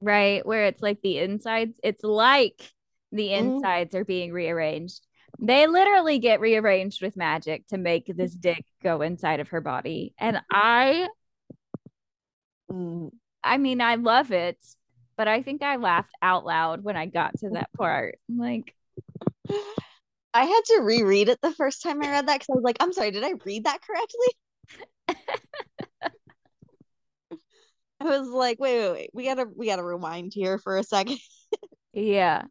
right? Where it's like the insides, it's like the Mm. insides are being rearranged. They literally get rearranged with magic to make this dick go inside of her body. And I, Mm. I mean, I love it, but I think I laughed out loud when I got to that part. I'm like, I had to reread it the first time I read that because I was like, I'm sorry, did I read that correctly? I was like, wait, wait, wait. We gotta we gotta rewind here for a second. yeah.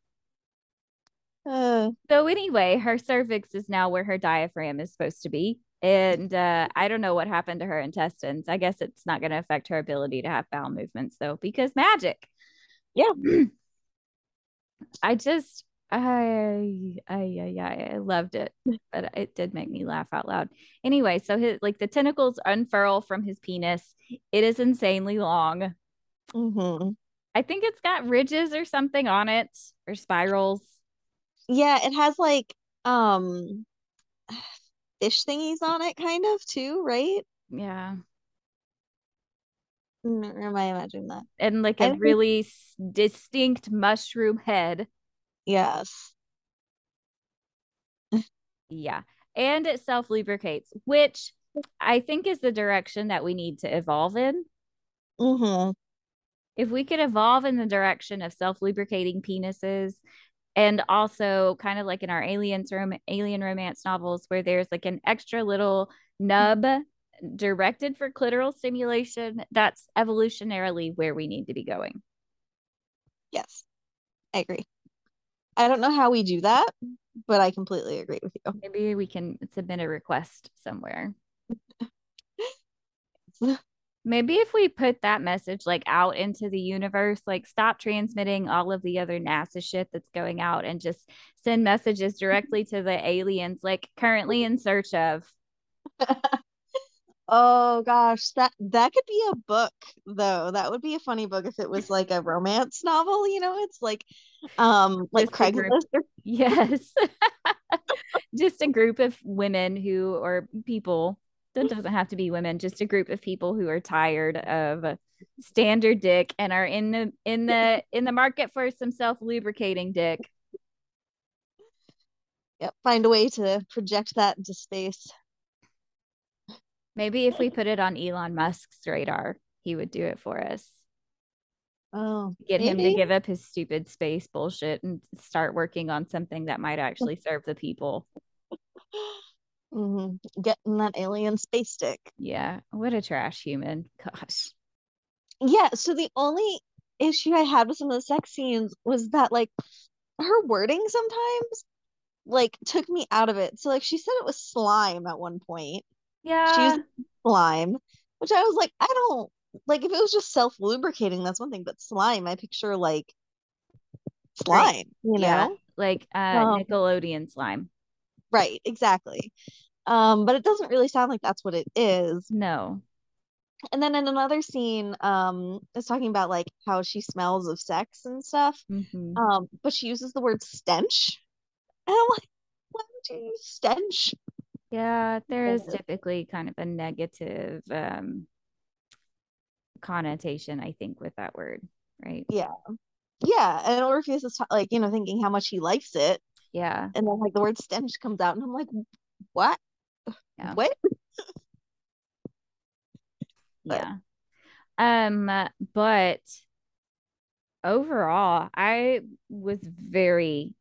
Uh, So anyway, her cervix is now where her diaphragm is supposed to be. And uh, I don't know what happened to her intestines. I guess it's not going to affect her ability to have bowel movements though, because magic. Yeah. I just I I I, I loved it, but it did make me laugh out loud. Anyway, so his like the tentacles unfurl from his penis. It is insanely long. mhm. I think it's got ridges or something on it or spirals. Yeah, it has like um fish thingies on it, kind of too, right? Yeah. Mm, am I imagining that? and like I a really distinct mushroom head. Yes. Yeah. And it self lubricates, which I think is the direction that we need to evolve in. Mm-hmm. If we could evolve in the direction of self lubricating penises and also kind of like in our aliens rom- alien romance novels where there's like an extra little nub directed for clitoral stimulation, that's evolutionarily where we need to be going. Yes. I agree. I don't know how we do that, but I completely agree with you. Maybe we can submit a request somewhere. Maybe if we put that message like out into the universe, like stop transmitting all of the other NASA shit that's going out and just send messages directly to the aliens, like currently in search of. Oh gosh, that that could be a book though. That would be a funny book if it was like a romance novel, you know? It's like um like Just Craigslist or Yes. just a group of women who or people that doesn't have to be women just a group of people who are tired of standard dick and are in the in the in the market for some self lubricating dick Yep. Find a way to project that into space. Maybe if we put it on elon musk's radar he would do it for us Oh, get him to give up his stupid space bullshit and start working on something that might actually serve the people hmm Getting that alien space stick. yeah what a trash human gosh Yeah, so the only issue I had with some of the sex scenes was that like her wording sometimes like took me out of it. So like she said it was slime at one point. Yeah used slime, which I was like, I don't like if it was just self-lubricating, that's one thing, but slime, I picture like Right. slime, you yeah know? like uh Um, nickelodeon slime right, exactly. Um, but it doesn't really sound like that's what it is. no And then in another scene, um, is talking about like how she smells of sex and stuff. hmm Um, but she uses the word stench. And I'm like, why would you use stench? Yeah, there is typically kind of a negative um connotation, I think, with that word, right? Yeah. Yeah. And Orpheus is like, you know, thinking how much he likes it. Yeah. And then like the word stench comes out, and I'm like, what? Yeah. What? Yeah. Um, but overall, I was very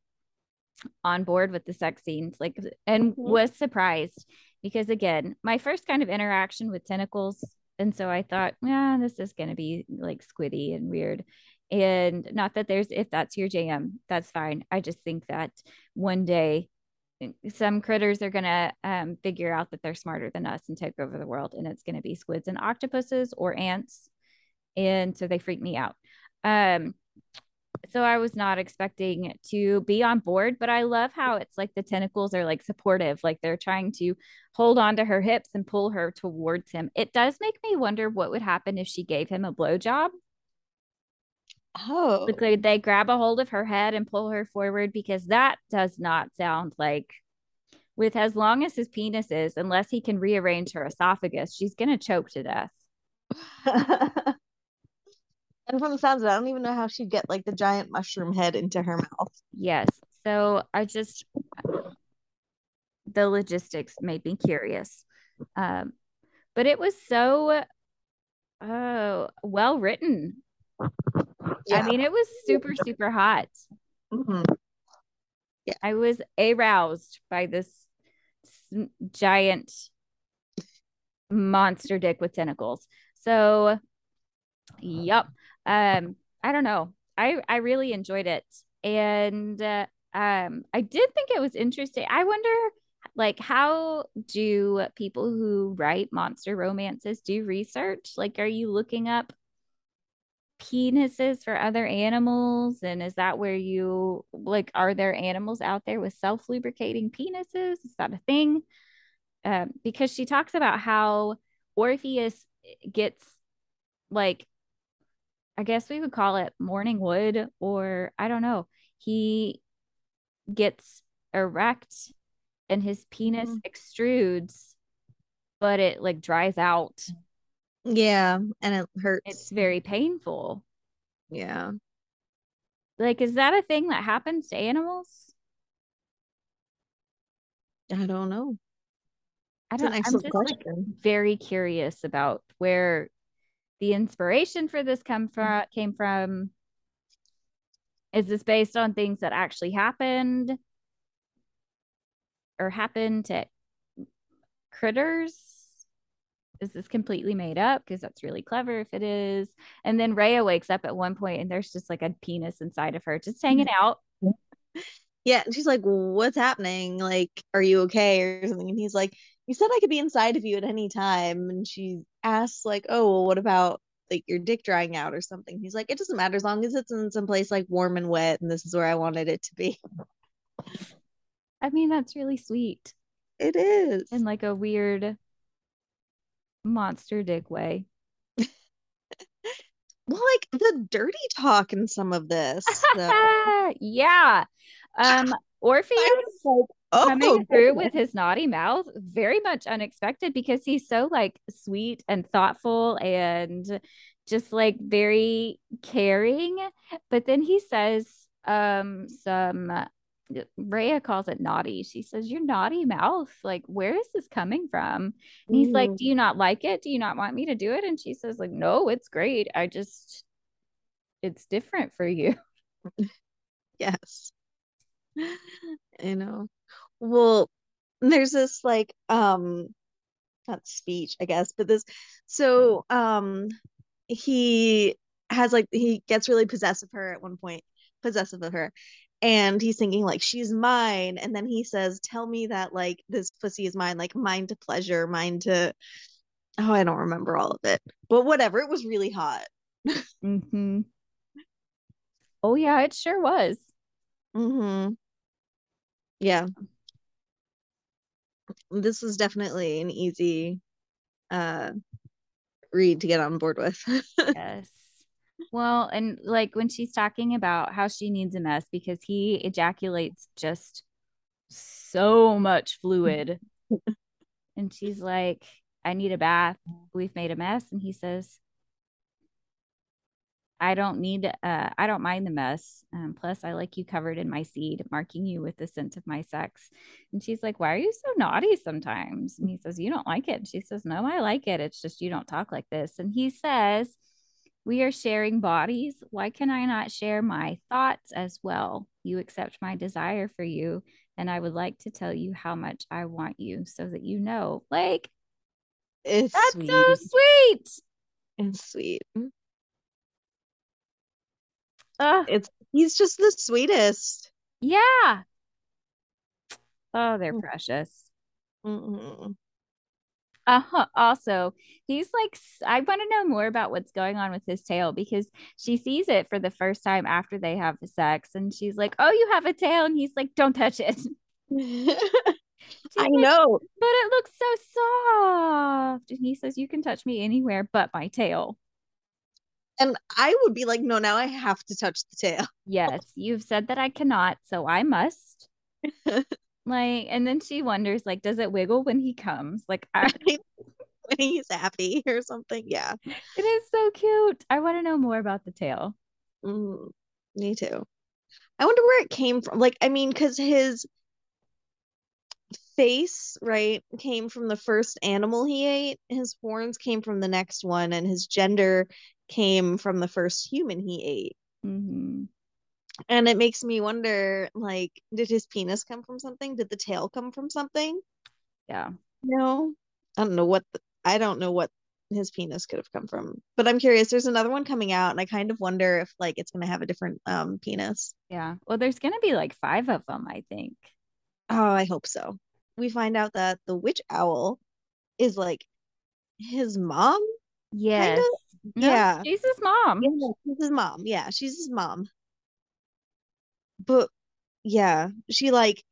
on board with the sex scenes, like, and Mhm. was surprised because, again, my first kind of interaction with tentacles. And so I thought, yeah, this is going to be like squiddy and weird. And not that there's, if that's your jam, that's fine. I just think that one day some critters are going to um, figure out that they're smarter than us and take over the world. And it's going to be squids and octopuses or ants. And so they freak me out. Um, so I was not expecting to be on board, but I love how it's like the tentacles are like supportive, like they're trying to hold on to her hips and pull her towards him. It does make me wonder what would happen if she gave him a blowjob. Oh. Like they, they grab a hold of her head and pull her forward because that does not sound like with as long as his penis is, unless he can rearrange her esophagus, she's gonna choke to death. And from the sounds of it, I don't even know how she'd get like the giant mushroom head into her mouth. Yes. So I just the logistics made me curious. Um, but it was so uh, well written. I mean, it was super, super hot. Mhm. I was aroused by this giant monster dick with tentacles. So, yep. Um, I don't know. I I really enjoyed it, and uh, um, I did think it was interesting. I wonder, like, how do people who write monster romances do research? Like, are you looking up penises for other animals? And is that where you like, are there animals out there with self lubricating penises? Is that a thing? Um, because she talks about how Orpheus gets like, I guess we would call it morning wood, or I don't know. He gets erect and his penis Mhm. extrudes, but it like dries out. Yeah, and it hurts. It's very painful. yeah. Like, is that a thing that happens to animals? I don't know. I don't, I'm just like very curious about where the inspiration for this come from mm-hmm. came from. Is this based on things that actually happened or happened to critters? Is this completely made up? Because that's really clever if it is. And then Rhea wakes up at one point and there's just like a penis inside of her, just hanging mm-hmm. out. Yeah, and she's like, "What's happening? Like, are you okay or something?" And he's like, "You said I could be inside of you at any time." And she asks like, "Oh, well, what about like your dick drying out or something?" He's like, "It doesn't matter as long as it's in some place like warm and wet, and this is where I wanted it to be." I mean, that's really sweet It is. in like a weird monster dick way. Well, like the dirty talk in some of this, yeah. Um, Orpheus. Like, Oh, coming through with his naughty mouth, very much unexpected because he's so like sweet and thoughtful and just like very caring. But then he says um some Rhea calls it naughty. She says, Your naughty mouth, like, where is this coming from? And he's like, Mm, Do you not like it? Do you not want me to do it? And she says, like, no, it's great. I just it's different for you. yes. I know. Well, there's this like um not speech, I guess, but this so um he has like he gets really possessive of her at one point, possessive of her. And he's thinking like she's mine. And then he says, Tell me that like this pussy is mine, like mine to pleasure, mine to oh, I don't remember all of it. But whatever, it was really hot. Mm-hmm. Oh yeah, it sure was. Mm-hmm. Yeah. This was definitely an easy uh read to get on board with. Yes. Well, and like when she's talking about how she needs a mess because he ejaculates just so much fluid. and she's like, I need a bath. We've made a mess. And he says, I don't need, uh, I don't mind the mess. Um, plus, I like you covered in my seed, marking you with the scent of my sex. And she's like, Why are you so naughty sometimes? And he says, You don't like it. And she says, No, I like it. It's just you don't talk like this. And he says, We are sharing bodies. Why can I not share my thoughts as well? You accept my desire for you. And I would like to tell you how much I want you so that you know. Like, It's that's sweet. so sweet. It's sweet. It's he's just the sweetest. Yeah. Oh, they're Mm. precious. Mhm. Uh-huh. Also, he's like, I want to know more about what's going on with his tail because she sees it for the first time after they have the sex, and she's like, "Oh, you have a tail," and he's like, "Don't touch it." I like, know. but it looks so soft, and he says, "You can touch me anywhere but my tail." And I would be like, no, now I have to touch the tail. Yes, you've said that I cannot, so I must. Like, and then she wonders, like, does it wiggle when he comes? Like, I, when he's happy or something. Yeah. it is so cute. I want to know more about the tail. Mm, me too. I wonder where it came from. Like, I mean, because his face, right, came from the first animal he ate. His horns came from the next one, and his gender came from the first human he ate. hmm And it makes me wonder, like, did his penis come from something? Did the tail come from something? Yeah. No. I don't know what the, I don't know what his penis could have come from. But I'm curious, there's another one coming out, and I kind of wonder if like it's gonna have a different um penis. Yeah. Well, there's going to be like five of them, I think. Oh, I hope so. We find out that the witch owl is like his mom. Yes. No, Yeah. she's his mom. Yeah, she's his mom. Yeah, she's his mom. But yeah, she like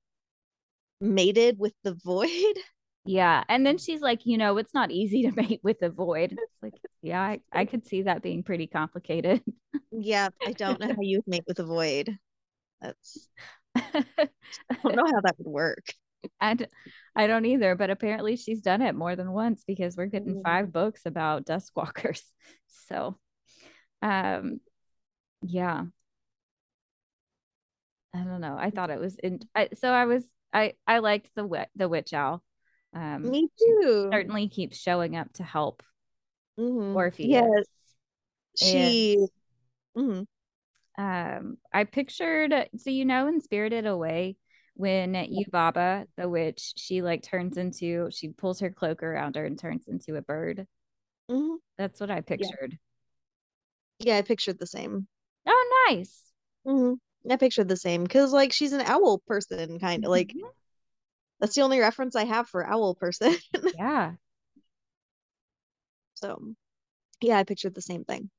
mated with the void. Yeah. And then she's like, you know, it's not easy to mate with a void. It's like, yeah, I, I could see that being pretty complicated. Yeah, I don't know how you mate with a void. That's I don't know how that would work. And I don't either, but apparently she's done it more than once because we're getting Mm. five books about duskwalkers. So, um, yeah. I don't know. I thought it was in. I, so I was. I I liked the wit the witch owl. Um, Me too. certainly keeps showing up to help Mhm. Orpheus. Yes, she. mhm. um I pictured so you know in Spirited Away when Yubaba the witch she like turns into she pulls her cloak around her and turns into a bird. Mhm. That's what I pictured. Yeah, I pictured the same. Oh, nice. hmm I pictured the same because like she's an owl person, kind of like Mhm. that's the only reference I have for owl person. Yeah. So yeah, I pictured the same thing.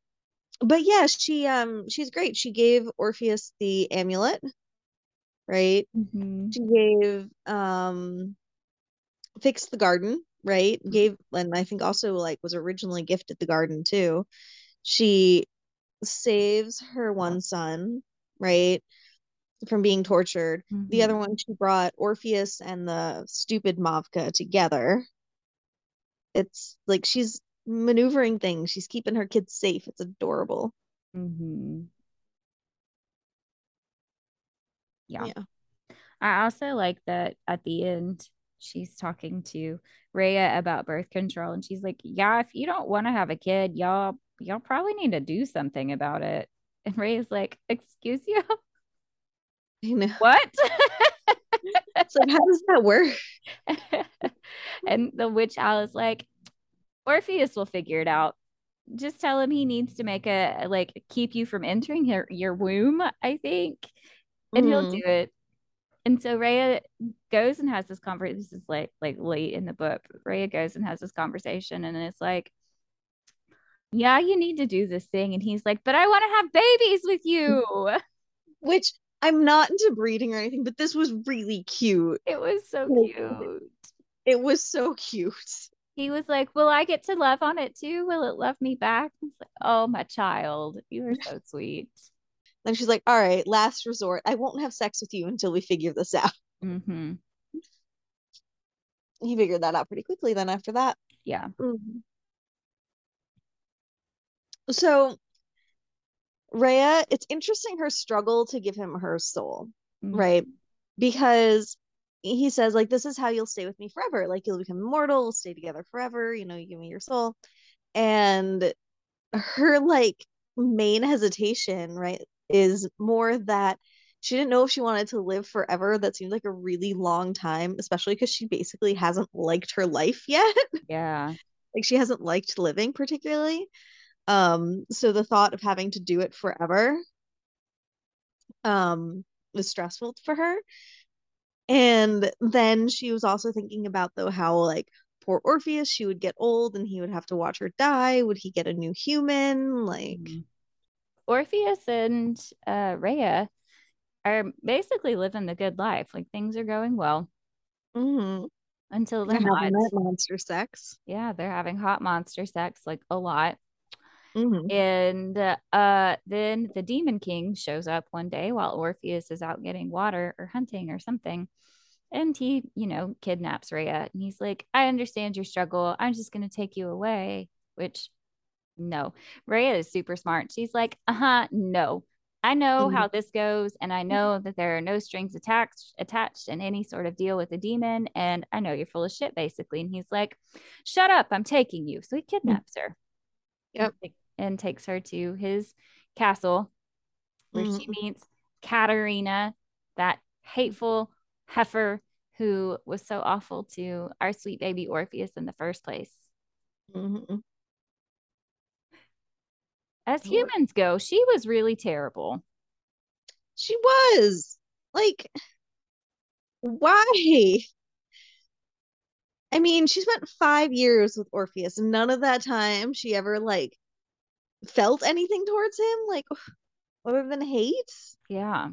But yeah, she um she's great. She gave Orpheus the amulet, right? Mhm. She gave um fixed the garden, right? Gave and I think also like was originally gifted the garden too. She saves her one son, right? from being tortured. Mm-hmm. The other one, she brought Orpheus and the stupid Mavka together. It's like she's maneuvering things. She's keeping her kids safe. It's adorable. Mm-hmm. Yeah. Yeah. I also like that at the end, she's talking to Rhea about birth control, and she's like, "Yeah, if you don't want to have a kid, y'all y'all probably need to do something about it." And Rhea's like, "Excuse you, I know. what?" It's like, how does that work? and the witch owl is like, "Orpheus will figure it out. Just tell him he needs to make a like keep you from entering your your womb, I think, and he'll Mhm. do it." And so Rhea goes and has this conversation. This is like like late in the book. Rhea goes and has this conversation, and it's like, "Yeah, you need to do this thing." And he's like, "But I want to have babies with you." Which I'm not into breeding or anything, but this was really cute. It was so Like- cute. It was so cute. He was like, "Will I get to love on it too? Will it love me back?" Like, "Oh, my child, you are so sweet." Then she's like, all right, last resort. I won't have sex with you until we figure this out. hmm He figured that out pretty quickly then after that. Yeah. So Rhea, it's interesting her struggle to give him her soul, Mhm. right? Because he says, like, this is how you'll stay with me forever. Like, you'll become immortal, we'll stay together forever. You know, you give me your soul. And her, like, main hesitation, right, is more that she didn't know if she wanted to live forever. That seemed like a really long time, especially because she basically hasn't liked her life yet. Yeah. like she hasn't liked living particularly um so the thought of having to do it forever um was stressful for her and then she was also thinking about though how like poor Orpheus she would get old and he would have to watch her die would he get a new human like Mhm. Orpheus and uh, Rhea are basically living the good life. Like things are going well mhm. until they're they're monster sex Yeah, they're having hot monster sex like a lot. Mhm. And uh then the demon king shows up one day while Orpheus is out getting water or hunting or something. And he, you know, kidnaps Rhea and he's like, I understand your struggle. I'm just gonna take you away. Which no. Rhea is super smart. She's like, uh-huh, no. I know Mhm. how this goes, and I know that there are no strings attached attached in any sort of deal with a demon, and I know you're full of shit, basically. And he's like, Shut up, I'm taking you. So he kidnaps her. Yep. And, and takes her to his castle where she meets Katerina, that hateful heifer who was so awful to our sweet baby Orpheus in the first place. As humans go, she was really terrible. she was like why I mean, she spent five years with Orpheus, and none of that time she ever like felt anything towards him, like other than hate. Yeah.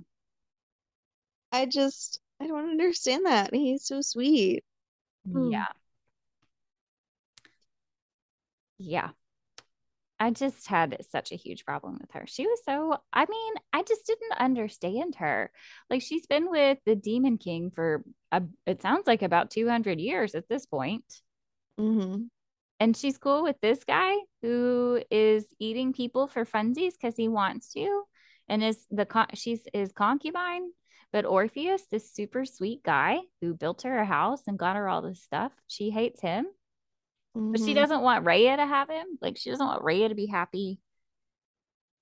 I just I don't understand that. He's so sweet. Hmm. Yeah. Yeah. I just had such a huge problem with her. She was so, I mean, I just didn't understand her. Like, she's been with the Demon King for, a, it sounds like about 200 years at this point. hmm And she's cool with this guy who is eating people for funsies because he wants to. And is the con- she's his concubine. But Orpheus, this super sweet guy who built her a house and got her all this stuff, she hates him. But she Mhm. doesn't want Rhea to have him. Like she doesn't want Rhea to be happy.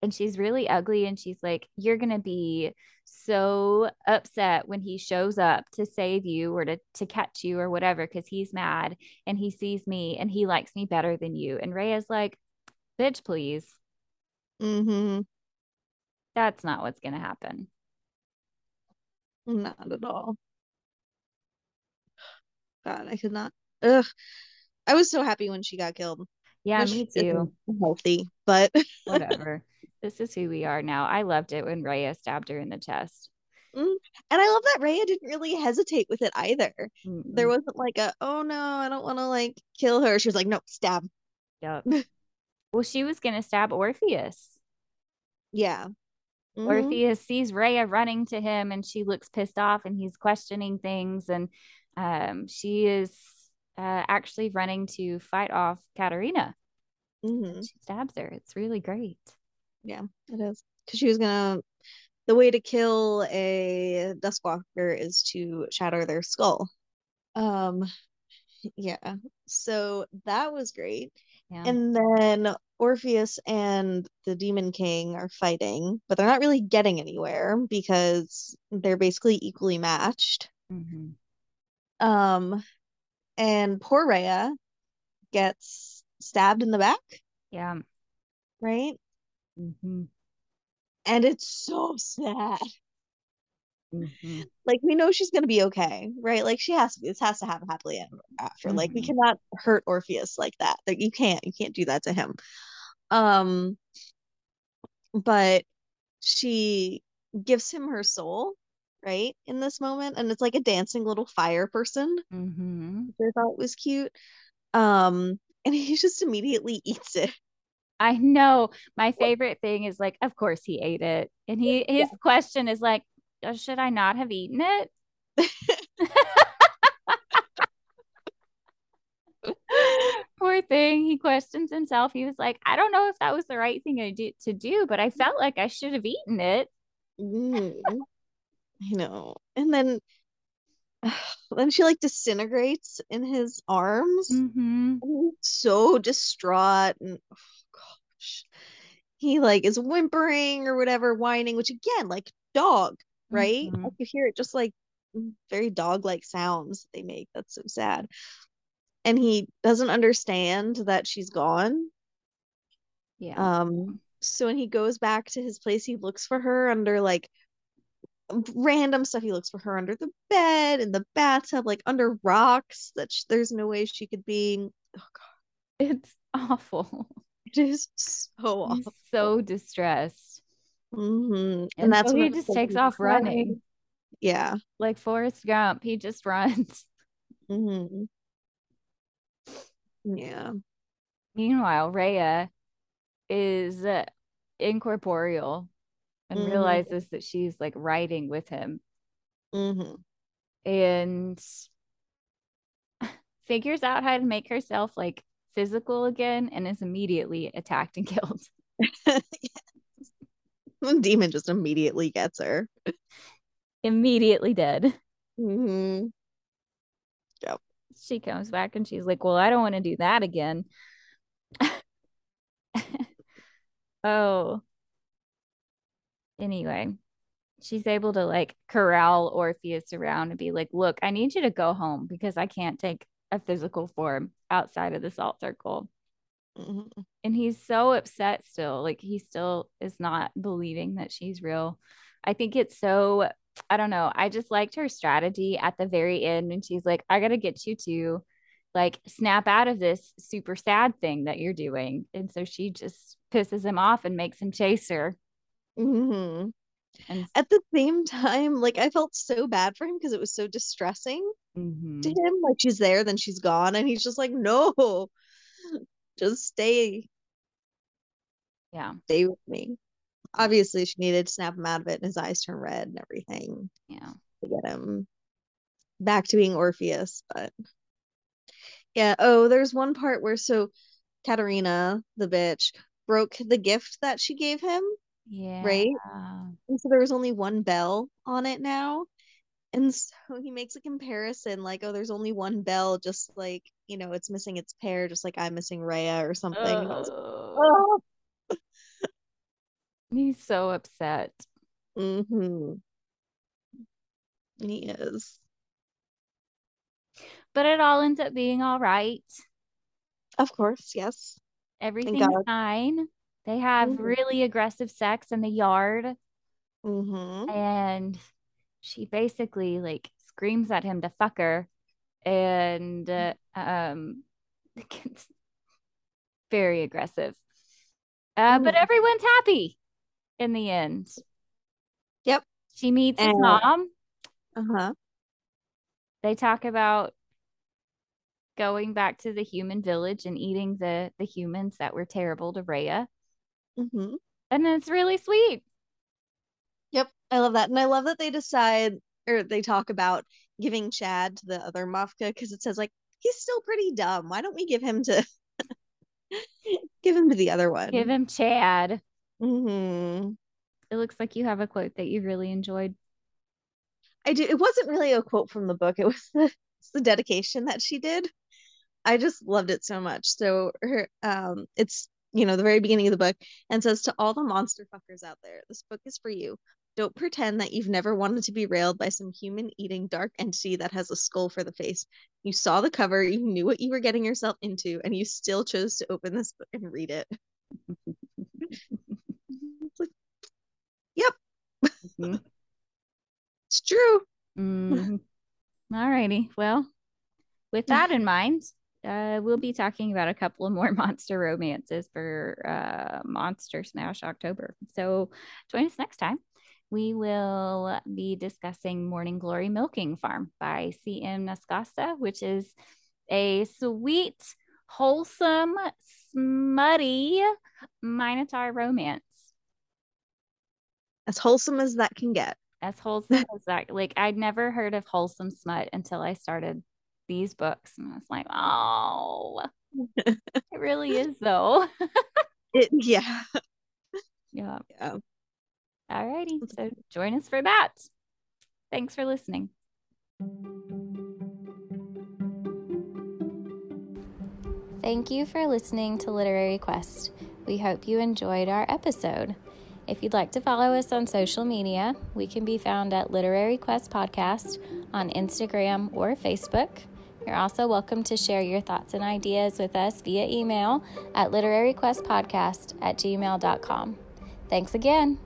And she's really ugly. And she's like, You're gonna be so upset when he shows up to save you or to, to catch you or whatever, because he's mad and he sees me and he likes me better than you. And Rhea's like, Bitch, please. Mhm. That's not what's gonna happen. Not at all. God, I could not. Ugh. I was so happy when she got killed. Yeah, Which me too. Healthy, but Whatever. this is who we are now. I loved it when Rhea stabbed her in the chest. and I love that Rhea didn't really hesitate with it either. Mm-mm. There wasn't like a, oh no, I don't want to like kill her. She was like, no, stab. Yep. well, she was gonna stab Orpheus. Yeah. Mhm. Orpheus sees Rhea running to him and she looks pissed off and he's questioning things. And um, she is uh, actually running to fight off Katerina. Mhm. She stabs her. It's really great. Yeah, it is. Because she was gonna. The way to kill a Duskwalker is to shatter their skull. Um, yeah. So that was great. Yeah. And then Orpheus and the Demon King are fighting, but they're not really getting anywhere because they're basically equally matched. Mhm. Um, and poor Rhea gets stabbed in the back, Yeah. right? Mhm. And it's so sad. Mhm. Like we know she's gonna be okay, right? Like she has to be. This has to happen happily ever after. Like we Mhm. cannot hurt Orpheus like that. Like you can't. You can't do that to him. Um, but she gives him her soul, right? In this moment, and it's like a dancing little fire person, Mhm. which I thought was cute. Um, and he just immediately eats it. I know. My favorite thing is like, of course he ate it. And he his question is like, "Uh, should I not have eaten it? Poor thing. He questions himself. He was like, I don't know if that was the right thing I do, to do, but I felt like I should have eaten it. Mm. I know. And then then she like disintegrates in his arms. Mm-hmm. So distraught and oh gosh. He like is whimpering or whatever, whining, which again, like dog, right? Mhm. Like you hear it just like very dog-like sounds they make. That's so sad. And he doesn't understand that she's gone. Yeah. Um, so when he goes back to his place, he looks for her under like random stuff. He looks for her under the bed, in the bathtub, like under rocks that there's no way she could be. Oh God, it's awful. it is so He's awful. so distressed. hmm And that's so when he just takes off crying. running. Yeah. Like Forrest Gump. He just runs. hmm Yeah. Meanwhile, Rhea is uh, incorporeal and Mhm. realizes that she's like riding with him hmm and figures out how to make herself like physical again and is immediately attacked and killed. The demon just immediately gets her. immediately dead. hmm She comes back and she's like, Well, I don't want to do that again. oh. Anyway, she's able to like corral Orpheus around and be like, Look, I need you to go home because I can't take a physical form outside of the salt circle. hmm And he's so upset still. Like he still is not believing that she's real. I think it's so, I don't know. I just liked her strategy at the very end. And she's like, I got to get you to like snap out of this super sad thing that you're doing. And so she just pisses him off and makes him chase her. Hmm And At the same time, like I felt so bad for him because it was so distressing Mhm. to him. Like she's there, then she's gone, and he's just like, no, just stay, yeah, stay with me. Obviously, she needed to snap him out of it, and his eyes turn red and everything yeah. to get him back to being Orpheus. But yeah, oh, there's one part where so Katerina, the bitch, broke the gift that she gave him, Yeah. right? And so there was only one bell on it now. And so he makes a comparison like, oh, there's only one bell, just like, you know, it's missing its pair, just like I'm missing Rhea or something. And I was like, Oh, oh. he's so upset. Mm-hmm. He is. But it all ends up being all right. Of course, yes. Everything's fine. They have Mhm. really aggressive sex in the yard, hmm and she basically like screams at him to fuck her, and uh, um, it's very aggressive. Uh, but Mhm. everyone's happy in the end. Yep. She meets his mom. Uh-huh. They talk about going back to the human village and eating the the humans that were terrible to Rhea. Hmm And it's really sweet. Yep, I love that. And I love that they decide or they talk about giving Chad to the other Mavka because it says like he's still pretty dumb. Why don't we give him to give him to the other one? Give him Chad. hmm It looks like you have a quote that you really enjoyed. I do. It wasn't really a quote from the book. It was the, the dedication that she did. I just loved it so much. So her, um, it's you know the very beginning of the book and says to all the monster fuckers out there, this book is for you. Don't pretend that you've never wanted to be railed by some human eating dark entity that has a skull for the face. You saw the cover, you knew what you were getting yourself into, and you still chose to open this book and read it. Like, yep, Mhm. it's true. Mhm. All righty. Well, with that in mind, uh, we'll be talking about a couple of more monster romances for uh, Monster Smash October. So join us next time. We will be discussing Morning Glory Milking Farm by C.M. Nascosta, which is a sweet, wholesome, smutty Minotaur romance. As wholesome as that can get. as wholesome as that. Like I'd never heard of wholesome smut until I started these books, and I was like, oh, it really is though. It, yeah. yeah. Yeah. All righty. So join us for that. Thanks for listening. Thank you for listening to Literary Quest. We hope you enjoyed our episode. If you'd like to follow us on social media, we can be found at Literary Quest Podcast on Instagram or Facebook. You're also welcome to share your thoughts and ideas with us via email at literaryquestpodcast at gmail.com. Thanks again.